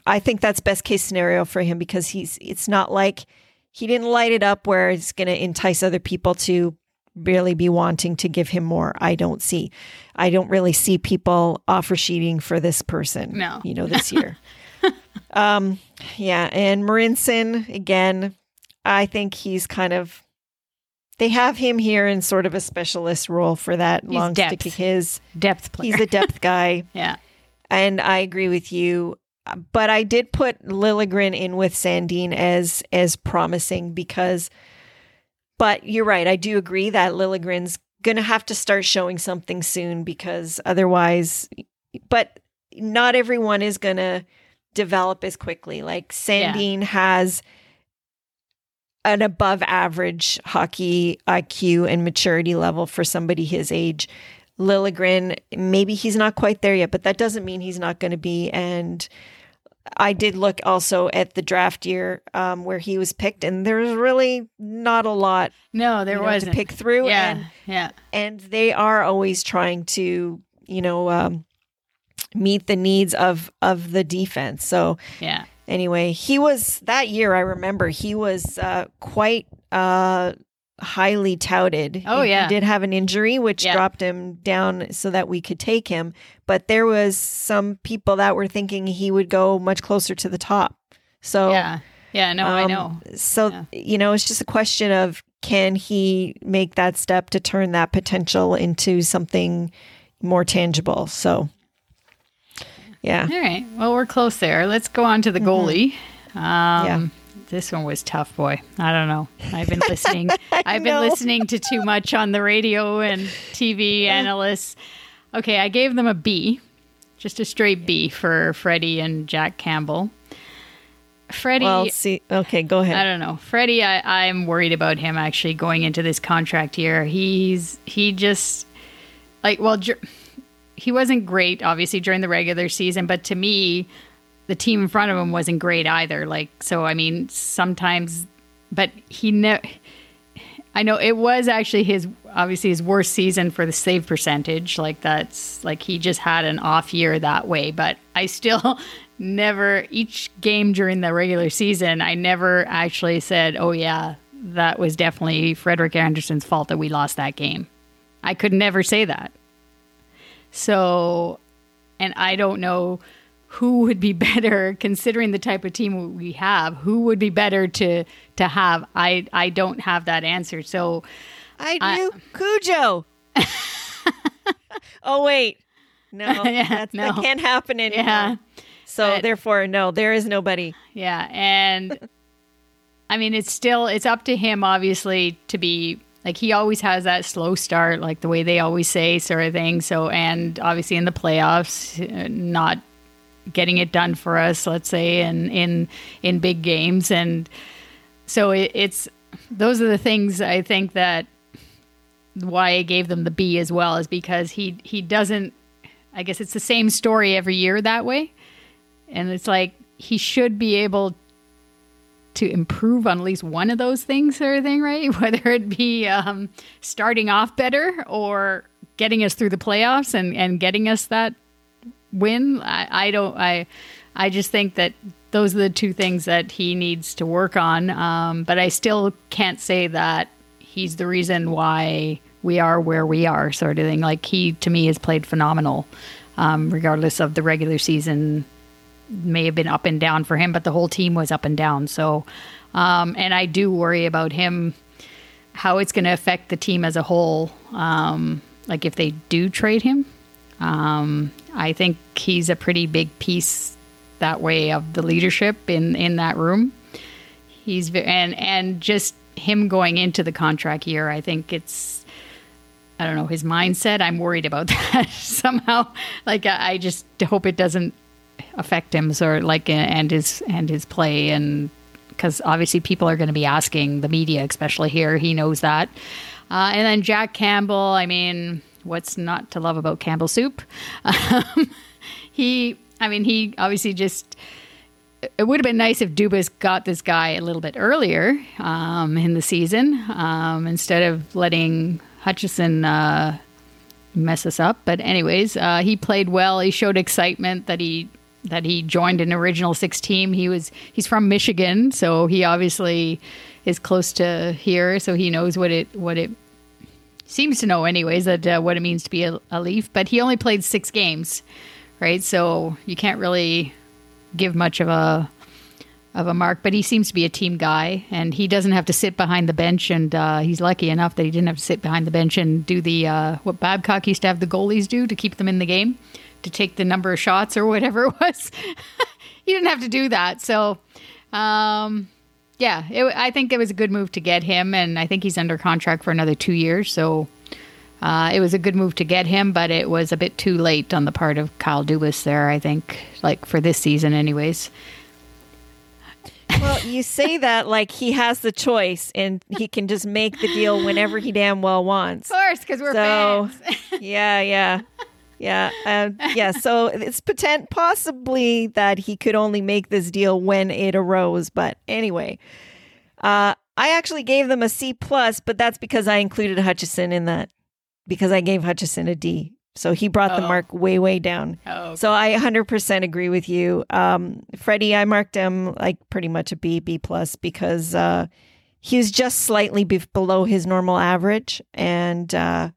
I think that's best case scenario for him because he's it's not like he didn't light it up where it's going to entice other people to really be wanting to give him more. I don't see. I don't really see people offer sheeting for this person. No. You know, this year. Um, yeah, and Marincin again. I think he's kind of. They have him here in sort of a specialist role for that He's long depth. stick of his. Depth player. He's a depth guy, yeah. and I agree with you. But I did put Liljegren in with Sandin as as promising because. But you're right. I do agree that Liljegren's going to have to start showing something soon because otherwise. But not everyone is going to develop as quickly. Like Sandin has an above average hockey IQ and maturity level for somebody his age. Liljegren, maybe he's not quite there yet, but that doesn't mean he's not going to be. And I did look also at the draft year um, where he was picked, and there's really not a lot. No, there wasn't to pick through. Yeah, and, yeah. and they are always trying to, you know, um, meet the needs of of the defense. So Yeah. anyway, he was that year. I remember he was uh, quite uh, highly touted. Oh, He- yeah. he did have an injury which Yeah. dropped him down so that we could take him. But there was some people that were thinking he would go much closer to the top. So Yeah. Yeah, no, I um, know. So Yeah. you know, it's just a question of can he make that step to turn that potential into something more tangible. So yeah. All right. Well, we're close there. Let's go on to the goalie. Um, Mm-hmm. Yeah. This one was tough, boy. I don't know. I've been listening. I've been listening to too much on the radio and TV analysts. Okay, I gave them a B, just a straight B for Freddie and Jack Campbell. Freddie, Well, see, okay, go ahead. I don't know. Freddie, I, I'm worried about him actually going into this contract year. He's he just like well, he wasn't great obviously during the regular season, but to me, the team in front of him wasn't great either. Like so, I mean, sometimes, but he never. I know it was actually his obviously his worst season for the save percentage. Like that's like he just had an off year that way. But I still never each game during the regular season, I never actually said, "Oh yeah, that was definitely Frederik Andersen's fault that we lost that game." I could never say that. So, and I don't know who would be better considering the type of team we have. Who would be better to to have? I I don't have that answer. So I I- do Cujo. oh wait. No, Yeah, that's, no. that can't happen anymore. yeah, So But- therefore, no, there is nobody. yeah, and I mean it's still it's up to him obviously to be like he always has that slow start, like the way they always say, sort of thing. So and obviously in the playoffs, not getting it done for us, let's say, in in in big games, and so it, it's those are the things I think that why I gave them the B as well is because he he doesn't. I guess it's the same story every year that way, and it's like he should be able to improve on at least one of those things or thing, right? Whether it be um, starting off better or getting us through the playoffs and, and getting us that win. I, I don't I I just think that those are the two things that he needs to work on. Um, but I still can't say that he's the reason why we are where we are, sort of thing. Like he to me has played phenomenal, um, regardless of the regular season may have been up and down for him, but the whole team was up and down. So, um, and I do worry about him, how it's going to affect the team as a whole. Um, like if they do trade him, um, I think he's a pretty big piece that way of the leadership in in that room. He's and and just him going into the contract year, I think it's I don't know his mindset. I'm worried about that somehow. Like I just hope it doesn't affect him, sort of like and his and his play, and because obviously people are going to be asking the media, especially here. He knows that. Uh, and then Jack Campbell. I mean, what's not to love about Campbell soup? Um, he, I mean, he obviously just it would have been nice if Dubas got this guy a little bit earlier um, in the season um, instead of letting Hutchinson uh, mess us up. But anyways, uh, he played well. He showed excitement that he that he joined an original six team. He was he's from Michigan, so he obviously is close to here, so he knows what it what it seems to know anyways that uh, what it means to be a, a Leaf. But he only played six games, right? So you can't really give much of a of a mark, but he seems to be a team guy, and he doesn't have to sit behind the bench. And uh, he's lucky enough that he didn't have to sit behind the bench and do the uh, what Babcock used to have the goalies do to keep them in the game, to take the number of shots or whatever it was. he didn't have to do that, so um, yeah, it, I think it was a good move to get him, and I think he's under contract for another two years. So uh, it was a good move to get him, but it was a bit too late on the part of Kyle Dubas there. I think, like for this season, anyways. Well, you say that like he has the choice and he can just make the deal whenever he damn well wants. Of course, because we're So, fans. yeah, yeah, yeah, um, yeah. So it's potent possibly that he could only make this deal when it arose. But anyway, uh, I actually gave them a C plus, but that's because I included Hutchinson in that because I gave Hutchinson a D. So he brought the Oh. mark way, way down. Oh, So I 100% agree with you. Um, Freddie, I marked him like pretty much a B, B plus because uh, he was just slightly be- below his normal average, and uh,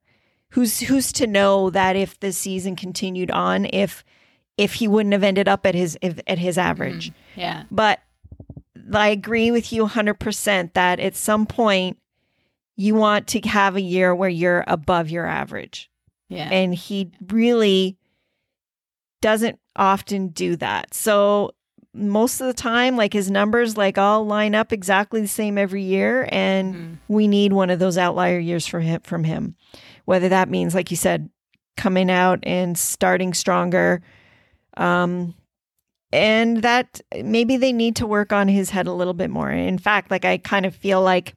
who's who's to know that if the season continued on, if if he wouldn't have ended up at his if, at his average. Mm, yeah. But I agree with you 100% that at some point you want to have a year where you're above your average. Yeah. And he really doesn't often do that. So most of the time like his numbers like all line up exactly the same every year and Mhm. we need one of those outlier years for him from him. Whether that means like you said coming out and starting stronger um and that maybe they need to work on his head a little bit more. In fact, like I kind of feel like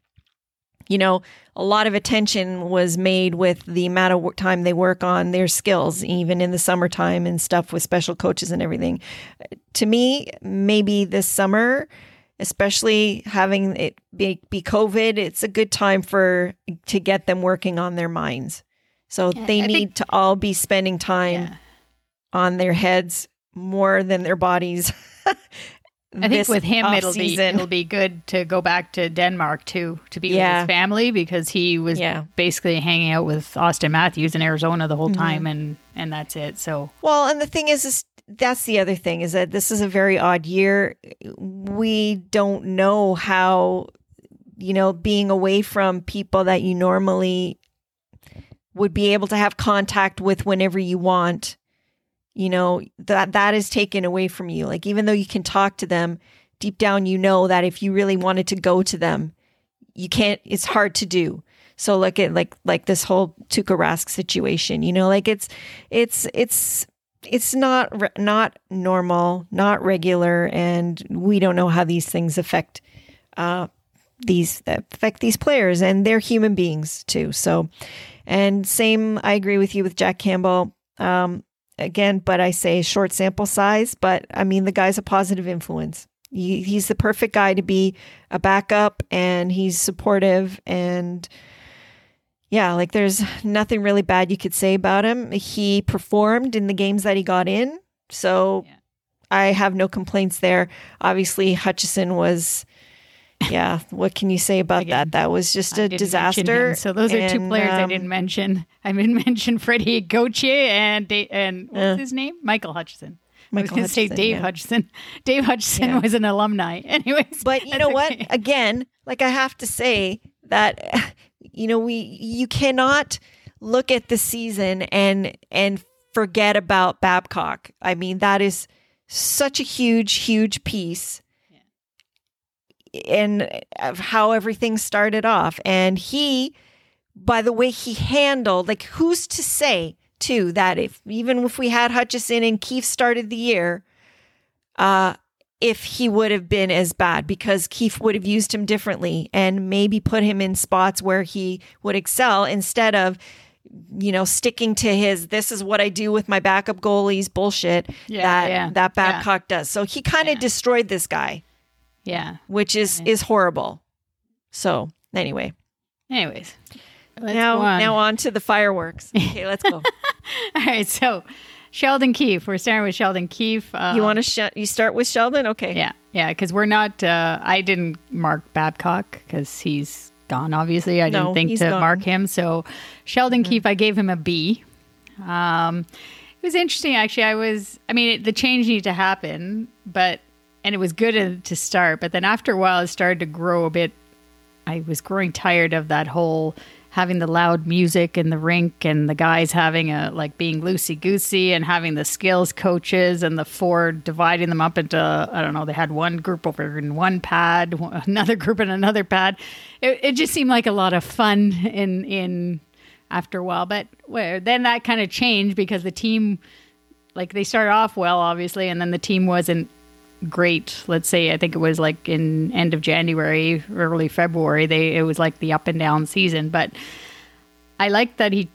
you know, a lot of attention was made with the amount of time they work on their skills, even in the summertime and stuff with special coaches and everything. To me, maybe this summer, especially having it be, be COVID, it's a good time for to get them working on their minds. So Yeah, they I need think- to all be spending time Yeah. on their heads more than their bodies. I think with him, it'll be it'll be good to go back to Denmark too to be with his family because he was Yeah. basically hanging out with Auston Matthews in Arizona the whole Mm-hmm. time, and and that's it. So Well, and the thing is, is that's the other thing is that this is a very odd year. We don't know how, you know, being away from people that you normally would be able to have contact with whenever you want, you know, that that is taken away from you. Like even though you can talk to them, deep down you know that if you really wanted to go to them, you can't it's hard to do. So look at like like this whole Tuukka Rask situation, you know, like it's it's it's it's not not normal, not regular, and we don't know how these things affect uh, these affect these players, and they're human beings too. So, and same, I agree with you with Jack Campbell. Um, again, but I say short sample size, but I mean the guy's a positive influence. He, he's the perfect guy to be a backup, and he's supportive and yeah, like there's nothing really bad you could say about him. He performed in the games that he got in. So Yeah. I have no complaints there. Obviously, Hutchinson was, yeah, what can you say about Again, that? That was just a disaster. So those are two And, players I um, didn't mention. I didn't mention Freddie Gauthier and and what's Uh, his name? Michael Hutchinson. I was going to say Dave yeah. Hutchison. Dave Hutchison Yeah. was an alumni. Anyways, But you know what? Again, like I have to say that you know we you cannot look at the season and and forget about Babcock. I mean, that is such a huge huge piece and of how everything started off and he by the way he handled like who's to say too that if even if we had Hutchinson and Keefe started the year uh if he would have been as bad because Keefe would have used him differently and maybe put him in spots where he would excel instead of you know sticking to his this is what I do with my backup goalies bullshit Yeah, that yeah, that yeah. Babcock does. So he kind of Yeah. destroyed this guy, yeah. which is Yeah. is horrible. So anyway, Anyways, now on. now on to the fireworks. Okay, let's go. All right, so Sheldon Keefe. We're starting with Sheldon Keefe. Uh, you want to sh- you start with Sheldon? Okay. Yeah, yeah, because we're not. Uh, I didn't mark Babcock because he's gone. Obviously, I No, didn't think to gone. mark him. So Sheldon Keefe, I gave him a B. Um, it was interesting, actually. I was. I mean, it, the change needed to happen, but and it was good to start. But then after a while, it started to grow a bit. I was growing tired of that whole having the loud music in the rink and the guys having a like being loosey goosey and having the skills coaches and the four dividing them up into I don't know they had one group over in one pad another group in another pad. It, it just seemed like a lot of fun in in after a while. But where then that kind of changed because the team like they started off well obviously and then the team wasn't great let's say i think it was like in end of january early february they it was like the up and down season. But i like that he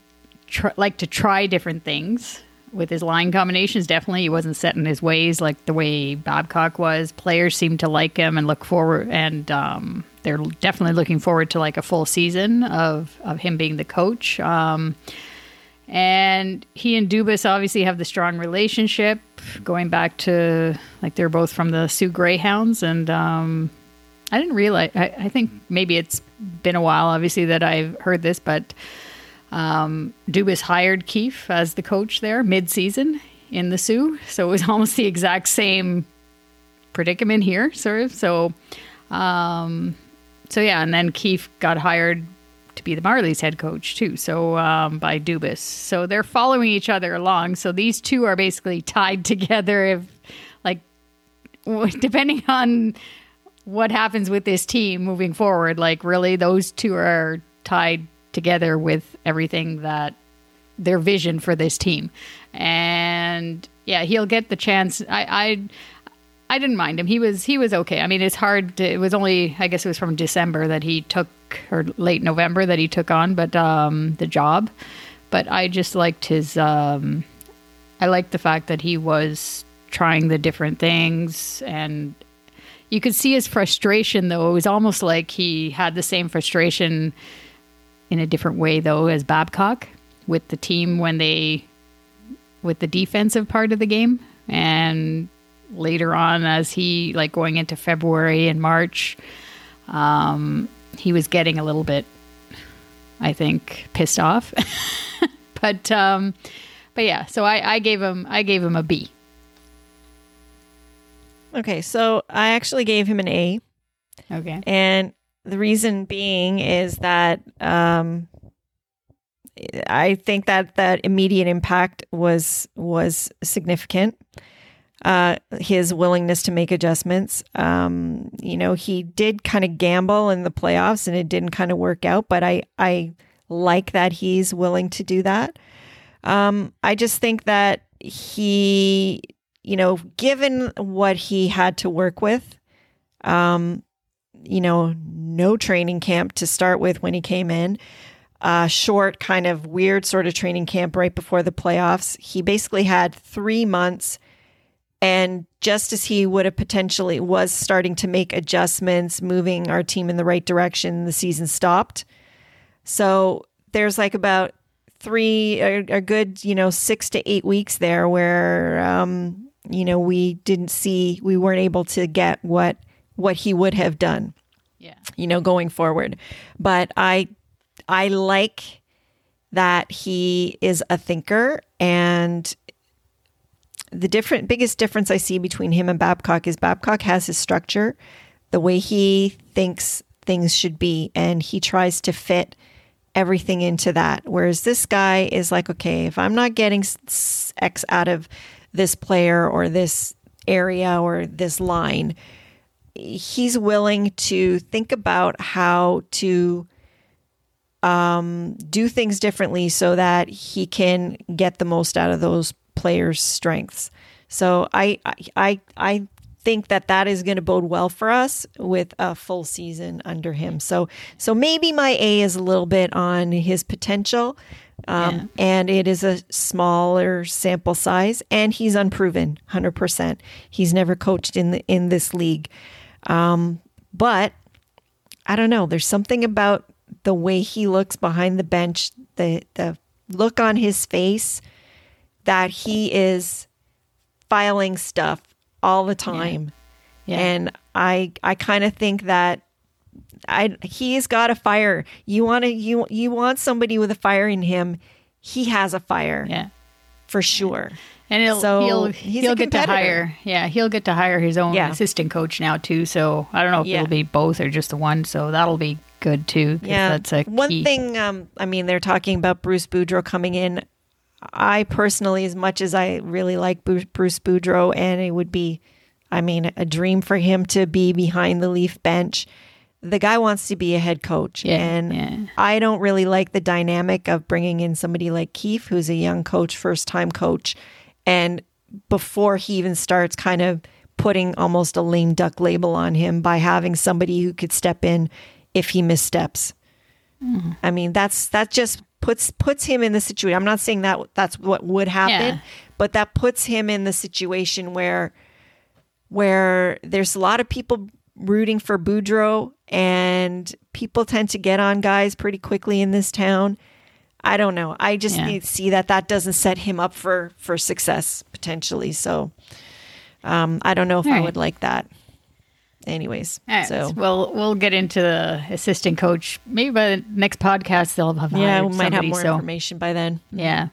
tr- liked to try different things with his line combinations. Definitely he wasn't set in his ways like the way babcock was. Players seemed to like him and look forward and um, they're definitely looking forward to like a full season of of him being the coach. Um, and he and Dubas obviously have the strong relationship going back to like they're both from the Soo Greyhounds and um I didn't realize. I, I, think maybe it's been a while, obviously, that I've heard this, but um, Dubas hired Keefe as the coach there mid-season in the Soo, so it was almost the exact same predicament here, sort of. So, um, so yeah, and then Keefe got hired be the Marlies head coach too. So um, by Dubas, so they're following each other along. So these two are basically tied together. If like depending on what happens with this team moving forward, like really those two are tied together with everything that their vision for this team. And yeah, he'll get the chance. I, I I didn't mind him. He was he was okay. I mean, it's hard. To, it was only I guess it was from December that he took or late November that he took on, but um, the job. But I just liked his. Um, I liked the fact that he was trying the different things, and you could see his frustration. Though it was almost like he had the same frustration in a different way, though, as Babcock with the team when they with the defensive part of the game and later on as he like going into February and March um, he was getting a little bit I think pissed off. But um, but yeah so I, I gave him I gave him a B. Okay so I actually gave him an A. Okay. And the reason being is that um, I think that that immediate impact was was significant uh, his willingness to make adjustments. Um, you know, he did kind of gamble in the playoffs and it didn't kind of work out, but I, I like that he's willing to do that. Um, I just think that he, you know, given what he had to work with, um, you know, no training camp to start with when he came in, a short, kind of weird sort of training camp right before the playoffs. He basically had three months and just as he would have potentially was starting to make adjustments, moving our team in the right direction, the season stopped. So there's like about three, a, a good, you know, six to eight weeks there where, um, you know, we didn't see, we weren't able to get what what he would have done. Yeah. You know, going forward. But I I like that he is a thinker and the different biggest difference I see between him and Babcock is Babcock has his structure, the way he thinks things should be, and he tries to fit everything into that. Whereas this guy is like, okay, if I'm not getting X out of this player or this area or this line, he's willing to think about how to um, do things differently so that he can get the most out of those player's strengths. So I I I think that that is going to bode well for us with a full season under him. So so maybe my A is a little bit on his potential. Um, yeah. And it is a smaller sample size, and he's unproven, hundred percent. He's never coached in the in this league, um, but I don't know. There's something about the way he looks behind the bench, the the look on his face, that he is filing stuff all the time. Yeah. Yeah. And I I kind of think that I he's got a fire. You want to you you want somebody with a fire in him. He has a fire. Yeah. For sure. And he'll so he'll he'll get to hire yeah he'll get to hire his own yeah. assistant coach now too. So I don't know if yeah. it'll be both or just the one. So that'll be good too. Yeah, that's a one key. thing. Um, I mean, they're talking about Bruce Boudreau coming in. I personally, as much as I really like Bruce Boudreau, and it would be, I mean, a dream for him to be behind the Leaf bench. The guy wants to be a head coach, yeah, and yeah. I don't really like the dynamic of bringing in somebody like Keefe, who's a young coach, first time coach, and before he even starts, kind of putting almost a lame duck label on him by having somebody who could step in if he missteps. Mm. I mean, that's that just puts puts him in the situation. I'm not saying that that's what would happen, yeah. but that puts him in the situation where where there's a lot of people rooting for Boudreau and people tend to get on guys pretty quickly in this town. I don't know. I just yeah. need to see that that doesn't set him up for for success potentially. So um, I don't know if All I right. would like that. Anyways, Anyways, so we'll we'll get into the assistant coach. Maybe by the next podcast they'll have yeah, we might have more so- information by then. Yeah.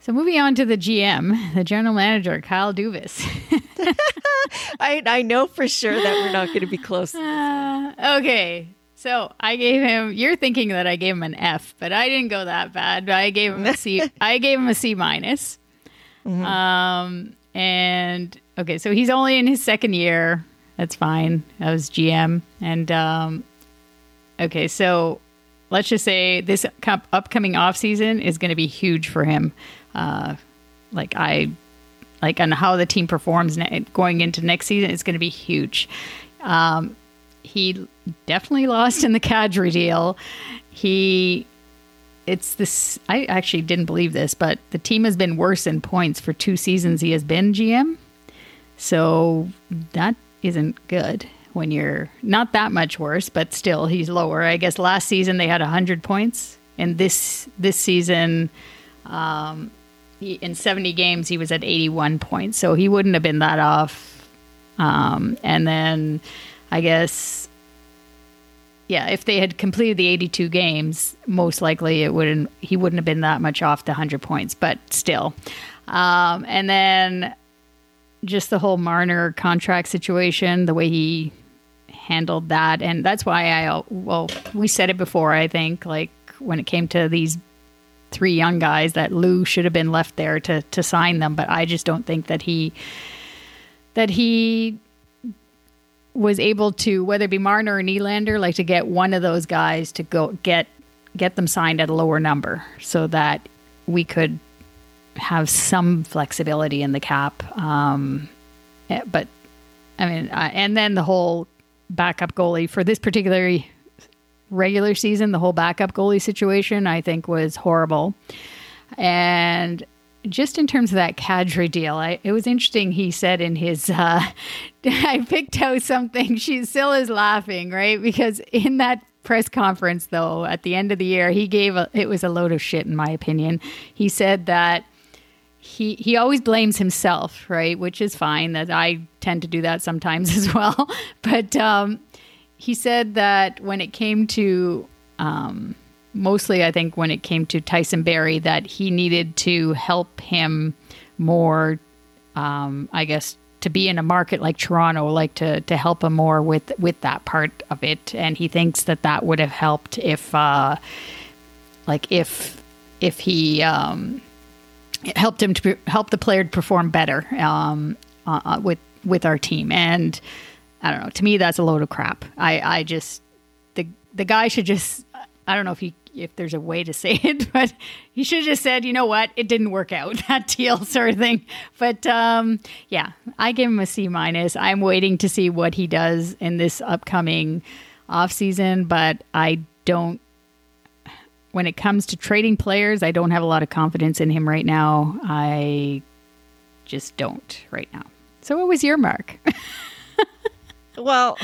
So moving on to the GM, the general manager, Kyle Dubas. I I know for sure that we're not going to be close. Uh, okay. So I gave him. You're thinking that I gave him an F, but I didn't go that bad. I gave him a C. I gave him a C minus. Um, and okay, so he's only in his second year. That's fine. I was GM, and um, okay, so let's just say this com- upcoming off season is going to be huge for him. Uh, like I, like on how the team performs ne- going into next season, is going to be huge. Um, he definitely lost in the Kadri deal. He, it's this. I actually didn't believe this, but the team has been worse in points for two seasons. He has been GM, so that isn't good. When you're not that much worse, but still he's lower. I guess last season they had hundred points, and this this season, um, he, in seventy games he was at eighty one points. So he wouldn't have been that off. Um, and then I guess yeah, if they had completed the 82 games, most likely it wouldn't he wouldn't have been that much off the 100 points, but still. Um, and then just the whole Marner contract situation, the way he handled that. And that's why I well, we said it before, I think, like when it came to these three young guys that Lou should have been left there to to sign them, but I just don't think that he that he was able to whether it be Marner or Nylander, like to get one of those guys to go get get them signed at a lower number so that we could have some flexibility in the cap. Um, eh, but I mean, and then the whole backup goalie for this particular regular season, the whole backup goalie situation, I think was horrible. And just in terms of that Kadri deal, I, it was interesting. He said in his, uh, I picked out something. She still is laughing, right? Because in that press conference, though, at the end of the year, he gave a, it was a load of shit, in my opinion. He said that he he always blames himself, right? Which is fine. That I tend to do that sometimes as well. But um, he said that when it came to um, mostly I think when it came to Tyson Barrie that he needed to help him more um, I guess to be in a market like Toronto like to to help him more with with that part of it and he thinks that that would have helped if uh like if if he um it helped him to help the player to perform better um uh, with with our team and I don't know to me that's a load of crap I I just the the guy should just I don't know if he if there's a way to say it, but he should have just said, you know what, it didn't work out that deal sort of thing. But um, yeah, I give him a C minus. I'm waiting to see what he does in this upcoming off season, but I don't. When it comes to trading players, I don't have a lot of confidence in him right now. I just don't right now. So, what was your mark? Well,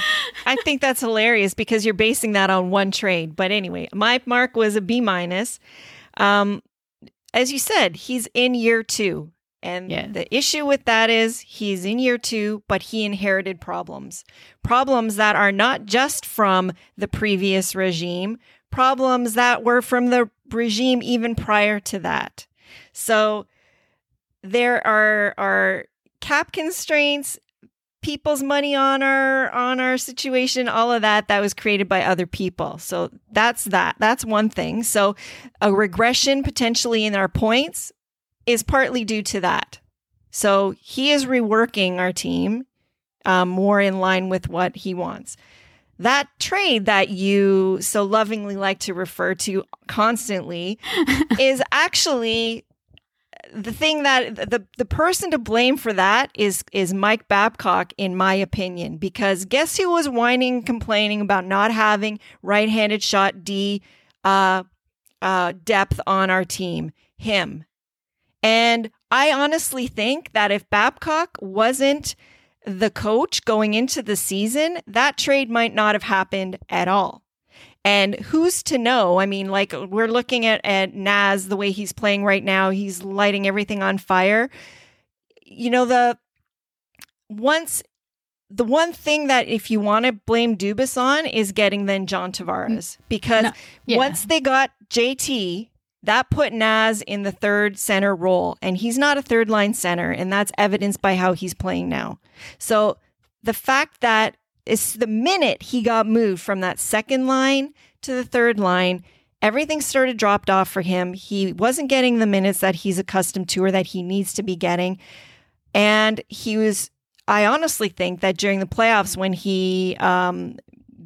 I think that's hilarious because you're basing that on one trade. But anyway, my mark was a B minus. Um, as you said, he's in year two. And the issue with that is he's in year two, but he inherited problems. Problems that are not just from the previous regime, problems that were from the regime even prior to that. So there are are cap constraints people's money on our on our situation all of that that was created by other people. So that's that. That's one thing. So a regression potentially in our points is partly due to that. So he is reworking our team um, more in line with what he wants that trade that you so lovingly like to refer to constantly is actually the thing that the the person to blame for that is is Mike Babcock in my opinion because guess who was whining complaining about not having right-handed shot D uh uh depth on our team? Him. And I honestly think that if Babcock wasn't the coach going into the season that trade might not have happened at all and who's to know? I mean, like we're looking at, at Naz, the way he's playing right now, he's lighting everything on fire. You know, the once the one thing that if you want to blame Dubas on is getting then John Tavares mm. because No, yeah. once they got JT, that put Naz in the third center role, and he's not a third line center, and that's evidenced by how he's playing now. So the fact that it's the minute he got moved from that second line to the third line, everything started dropped off for him. He wasn't getting the minutes that he's accustomed to or that he needs to be getting. And he was, I honestly think that during the playoffs, when he um,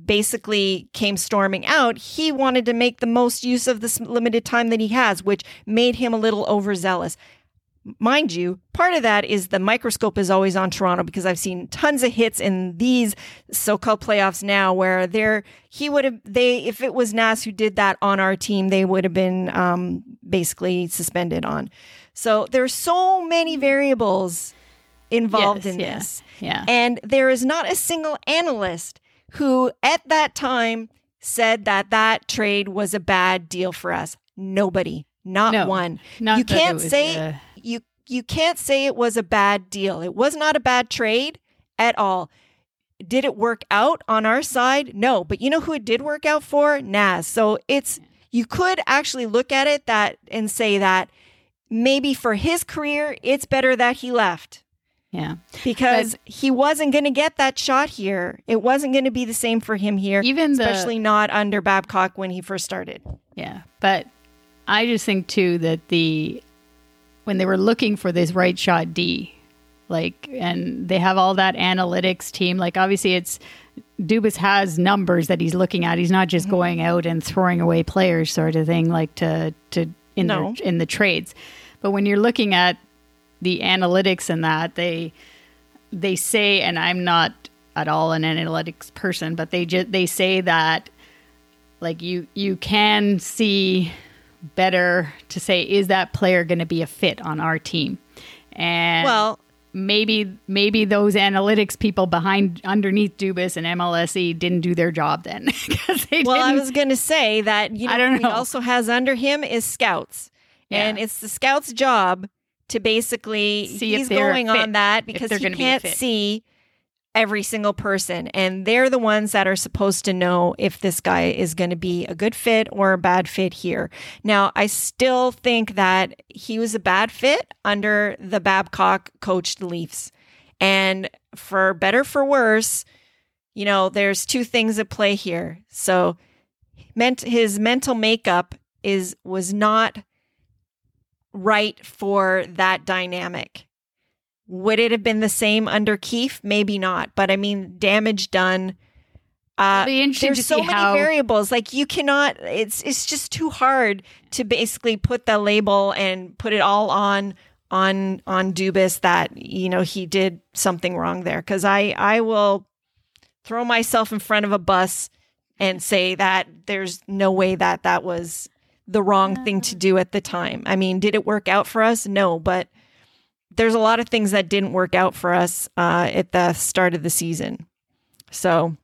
basically came storming out, he wanted to make the most use of this limited time that he has, which made him a little overzealous. Mind you, part of that is the microscope is always on Toronto because I've seen tons of hits in these so-called playoffs now where they're he would have they if it was Naz who did that on our team, they would have been um, basically suspended on. So there's so many variables involved Yes, in yeah, this. yeah. And there is not a single analyst who at that time said that that trade was a bad deal for us. Nobody, not No, one. not you can't was, say uh, you you can't say it was a bad deal. It was not a bad trade at all. Did it work out on our side? No, but you know who it did work out for? Naz. So it's you could actually look at it that and say that maybe for his career it's better that he left Yeah. because he wasn't going to get that shot here. It wasn't going to be the same for him here, Even the- especially not under Babcock when he first started. Yeah, but I just think too that the when they were looking for this right shot D, like, and they have all that analytics team. Like, obviously, it's Dubas has numbers that he's looking at. He's not Mm-hmm. just going out and throwing away players, sort of thing, like to to in No. the in the trades. But when you're looking at the analytics and that, they they say, and I'm not at all an analytics person, but they just they say that like you you can see better to say is that player going to be a fit on our team? And Well, maybe maybe those analytics people behind underneath Dubas and MLSE E didn't do their job then because they well, I was going to say that you know, I don't who he also has under him is scouts, and it's the scouts' job to basically See he's going fit, on that because he be can't fit. see every single person, and they're the ones that are supposed to know if this guy is going to be a good fit or a bad fit here. Now, I still think that he was a bad fit under the Babcock coached Leafs, and for better for worse, you know, there's two things at play here. So, meant his mental makeup is was not right for that dynamic. Would it have been the same under Keefe? Maybe not. But I mean, damage done. Uh, It'll be interesting there's so many how- variables. Like you cannot. It's it's just too hard to basically put the label and put it all on on on Dubas that you know he did something wrong there. Because I I will throw myself in front of a bus and say that there's no way that that was the wrong thing to do at the time. I mean, did it work out for us? No, but there's a lot of things that didn't work out for us uh, at the start of the season. So,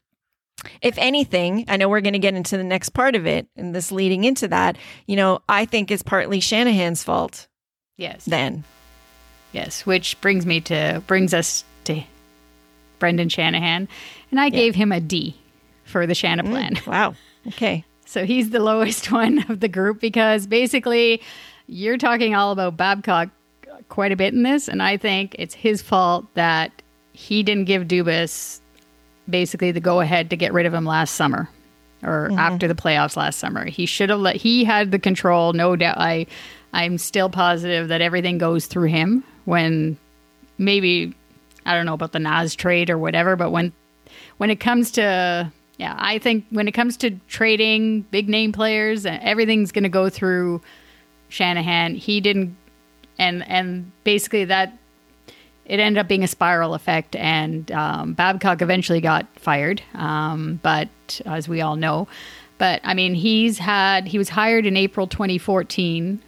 if anything, I know we're going to get into the next part of it, and this leading into that, you know, I think it's partly Shanahan's fault yes then. yes which brings me to brings us to Brendan Shanahan and I gave him a D for the Shanna plan Wow. Okay. So he's the lowest one of the group because basically you're talking all about Babcock quite a bit in this, and I think it's his fault that he didn't give Dubas basically the go ahead to get rid of him last summer or mm-hmm. after the playoffs last summer. He should have let he had the control, no doubt. I I'm still positive that everything goes through him when maybe I don't know about the Naz trade or whatever, but when when it comes to yeah, I think when it comes to trading big name players, uh, everything's going to go through Shanahan. He didn't, and and basically that it ended up being a spiral effect, and um, Babcock eventually got fired. Um, but as we all know, but I mean, he's had he was hired in April 2014,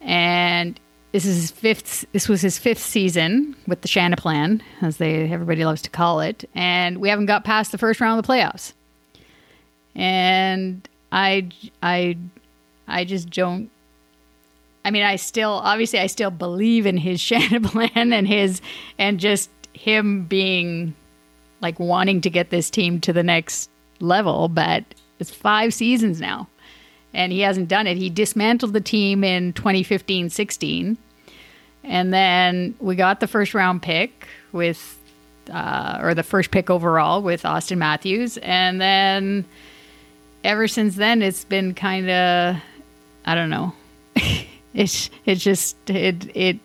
and this is his fifth. This was his fifth season with the Shanna plan, as they everybody loves to call it, and we haven't got past the first round of the playoffs. And I, I, I just don't. I mean, I still obviously I still believe in his Shanna plan and his and just him being like wanting to get this team to the next level, but it's five seasons now. And he hasn't done it. He dismantled the team in 2015 16. And then we got the first round pick with, uh, or the first pick overall with Auston Matthews. And then ever since then, it's been kind of, I don't know. it's, it's just, it, it,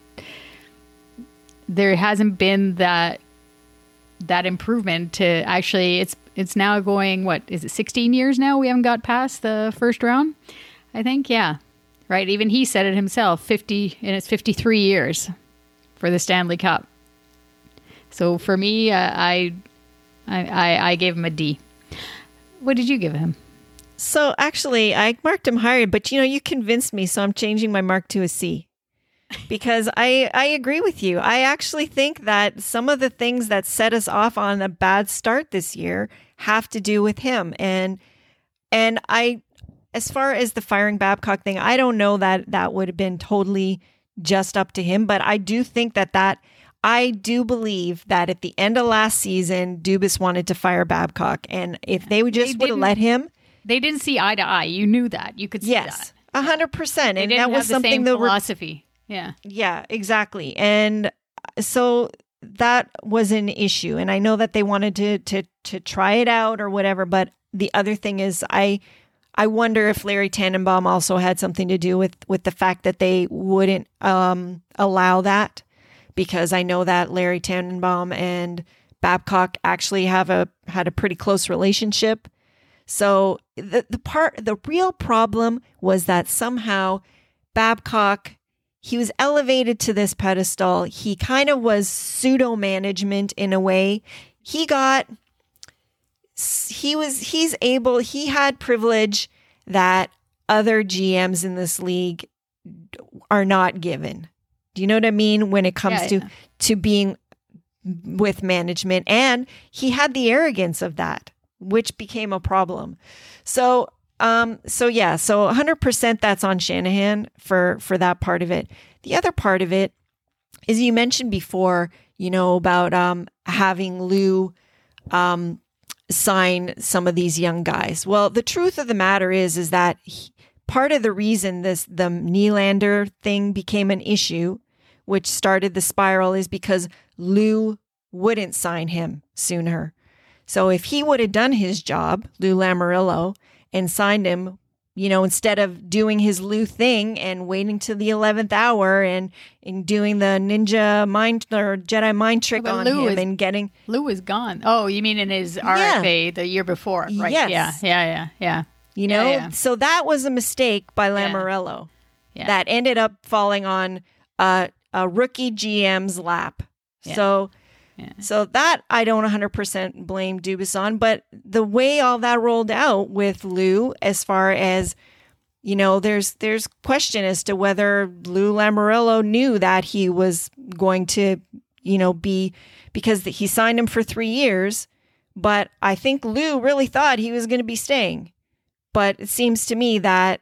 there hasn't been that that improvement to actually it's it's now going what is it 16 years now we haven't got past the first round? I think yeah. Right even he said it himself 50 and it's 53 years for the stanley cup. So for me uh, I, I i gave him a d. What did you give him? So actually i marked him higher but you know you convinced me so i'm changing my mark to a c because I I agree with you. I actually think that some of the things that set us off on a bad start this year have to do with him and and I as far as the firing Babcock thing, I don't know that that would have been totally just up to him, but I do think that that I do believe that at the end of last season, Dubas wanted to fire Babcock, and if they would just would have let him, they didn't see eye to eye. You knew that. You could see yes, that. hundred percent, and that was something that philosophy. Yeah. Yeah, exactly. And so that was an issue and I know that they wanted to to to try it out or whatever, but the other thing is I I wonder if Larry Tannenbaum also had something to do with with the fact that they wouldn't um allow that because I know that Larry Tannenbaum and Babcock actually have a had a pretty close relationship. So the the part the real problem was that somehow Babcock he was elevated to this pedestal. He kind of was pseudo management in a way. He got, he was, he's able, he had privilege that other GMs in this league are not given. Do you know what I mean? When it comes yeah, to, yeah. to being with management. And he had the arrogance of that, which became a problem. So um, so yeah, so 100% that's on Shanahan for for that part of it. The other part of it is you mentioned before, you know, about um, having Lou um, sign some of these young guys. Well, the truth of the matter is, is that he, part of the reason this the Nylander thing became an issue, which started the spiral, is because Lou wouldn't sign him sooner. So if he would have done his job, Lou Lamoriello, and signed him you know, instead of doing his Lou thing and waiting to the eleventh hour and and doing the ninja mind or Jedi mind trick oh, on Lou him is, and getting Lou is gone. Oh, you mean in his RFA yeah. the year before, right? Yes. Yeah, yeah, yeah, yeah. You know, yeah, yeah. so that was a mistake by Lamoriello that ended up falling on uh, a rookie GM's lap. So so that I don't 100% blame Dubas on, but the way all that rolled out with Lou, as far as you know, there's there's question as to whether Lou Lamoriello knew that he was going to, you know, be because he signed him for three years. But I think Lou really thought he was going to be staying. But it seems to me that,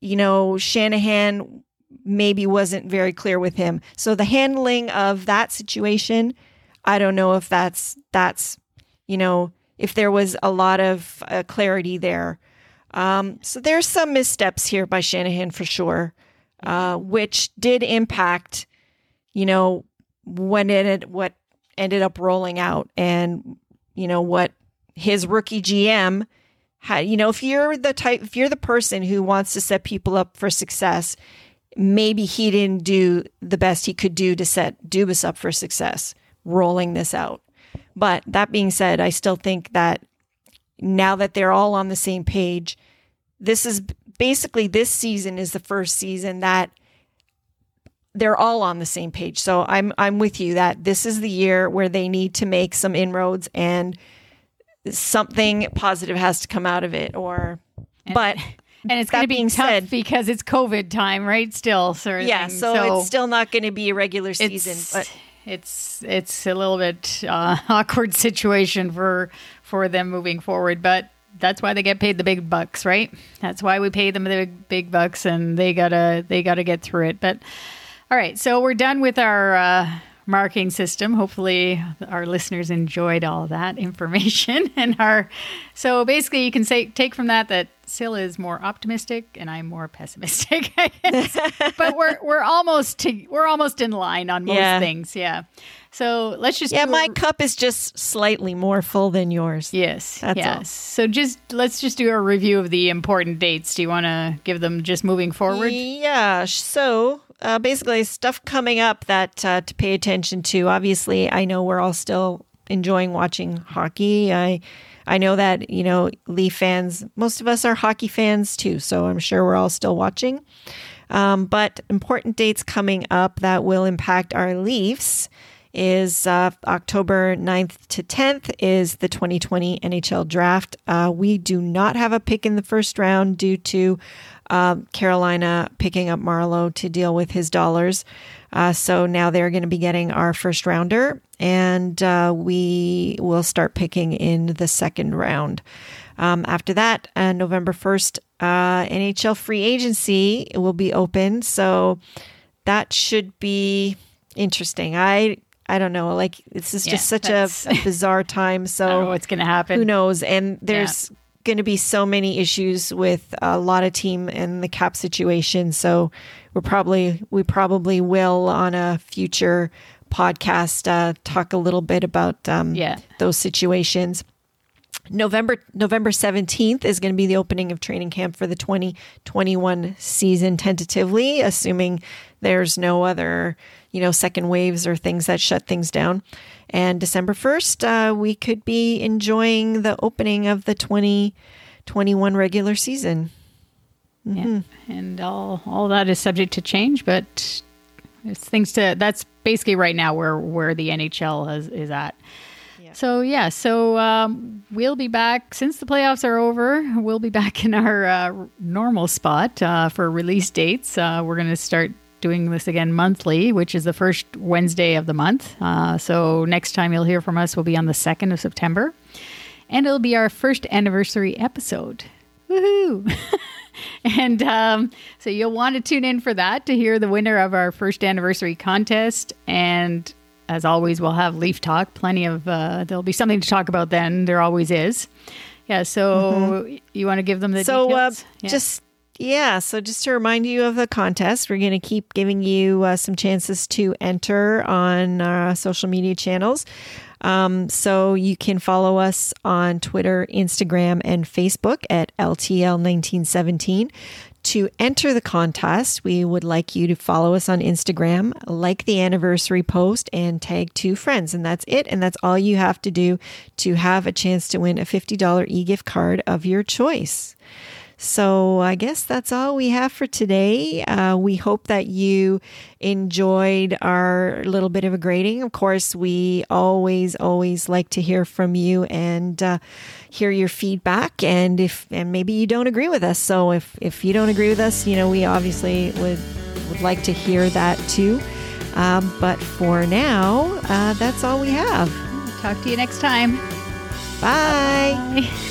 you know, Shanahan maybe wasn't very clear with him. So the handling of that situation I don't know if that's that's you know if there was a lot of uh, clarity there. Um, so there's some missteps here by Shanahan for sure, uh, which did impact, you know, when it what ended up rolling out, and you know what his rookie GM had. You know, if you're the type, if you're the person who wants to set people up for success, maybe he didn't do the best he could do to set Dubas up for success rolling this out. But that being said, I still think that now that they're all on the same page, this is basically this season is the first season that they're all on the same page. So I'm I'm with you that this is the year where they need to make some inroads and something positive has to come out of it or and, but and it's going to be tough said, because it's COVID time, right? Still, sort of yeah. So, so, it's still not going to be a regular season, but it's it's a little bit uh, awkward situation for for them moving forward, but that's why they get paid the big bucks, right? That's why we pay them the big, big bucks, and they gotta they gotta get through it. But all right, so we're done with our uh, marking system. Hopefully, our listeners enjoyed all that information and our. So basically, you can say take from that that Sil is more optimistic and I'm more pessimistic. but we're we're almost to, we're almost in line on most Yeah. things. Yeah. So let's just Yeah, do a- my cup is just slightly more full than yours. Yes. That's yes. all. So just let's just do a review of the important dates. Do you want to give them just moving forward? Yeah. So uh, basically, stuff coming up that uh, to pay attention to. Obviously, I know we're all still enjoying watching hockey. I I know that you know Leaf fans. Most of us are hockey fans too, so I'm sure we're all still watching. Um, but important dates coming up that will impact our Leafs is uh, October 9th to 10th is the 2020 NHL draft. Uh, we do not have a pick in the first round due to um, Carolina picking up Marleau to deal with his dollars. Uh, so now they're going to be getting our first rounder, and uh, we will start picking in the second round. Um, after that, uh, November 1st, uh, NHL free agency will be open. So that should be interesting. I I don't know. Like this is Yeah, just such a, a bizarre time. I don't know So what's going to happen. who knows? And there's going to be so many issues with a lot of team and the cap situation. So we're probably we probably will on a future podcast uh, talk a little bit about um, Yeah. those situations. November November 17th is going to be the opening of training camp for the 2021 season tentatively assuming there's no other you know second waves or things that shut things down and December 1st uh, we could be enjoying the opening of the 2021 regular season Yeah. And all all that is subject to change, but it's things to that's basically right now where where the NHL has, is at. So yeah, so um, we'll be back since the playoffs are over. We'll be back in our uh, normal spot uh, for release dates. Uh, we're going to start doing this again monthly, which is the first Wednesday of the month. Uh, so next time you'll hear from us will be on the second of September, and it'll be our first anniversary episode. Woohoo! And um, so you'll want to tune in for that to hear the winner of our first anniversary contest. And as always, we'll have Leaf Talk. Plenty of, uh, there'll be something to talk about then. There always is. Yeah. So you want to give them the so uh, details? Yeah. just yeah so just to remind you of the contest we're going to keep giving you uh, some chances to enter on our social media channels um, so you can follow us on twitter instagram and facebook at ltl1917 to enter the contest, we would like you to follow us on Instagram, like the anniversary post, and tag two friends. And that's it. And that's all you have to do to have a chance to win a $50 e gift card of your choice. So I guess that's all we have for today. Uh, we hope that you enjoyed our little bit of a grading. Of course, we always, always like to hear from you and uh, hear your feedback. And if and maybe you don't agree with us, so if if you don't agree with us, you know we obviously would would like to hear that too. Um, but for now, uh, that's all we have. talk to you next time. Bye. Bye.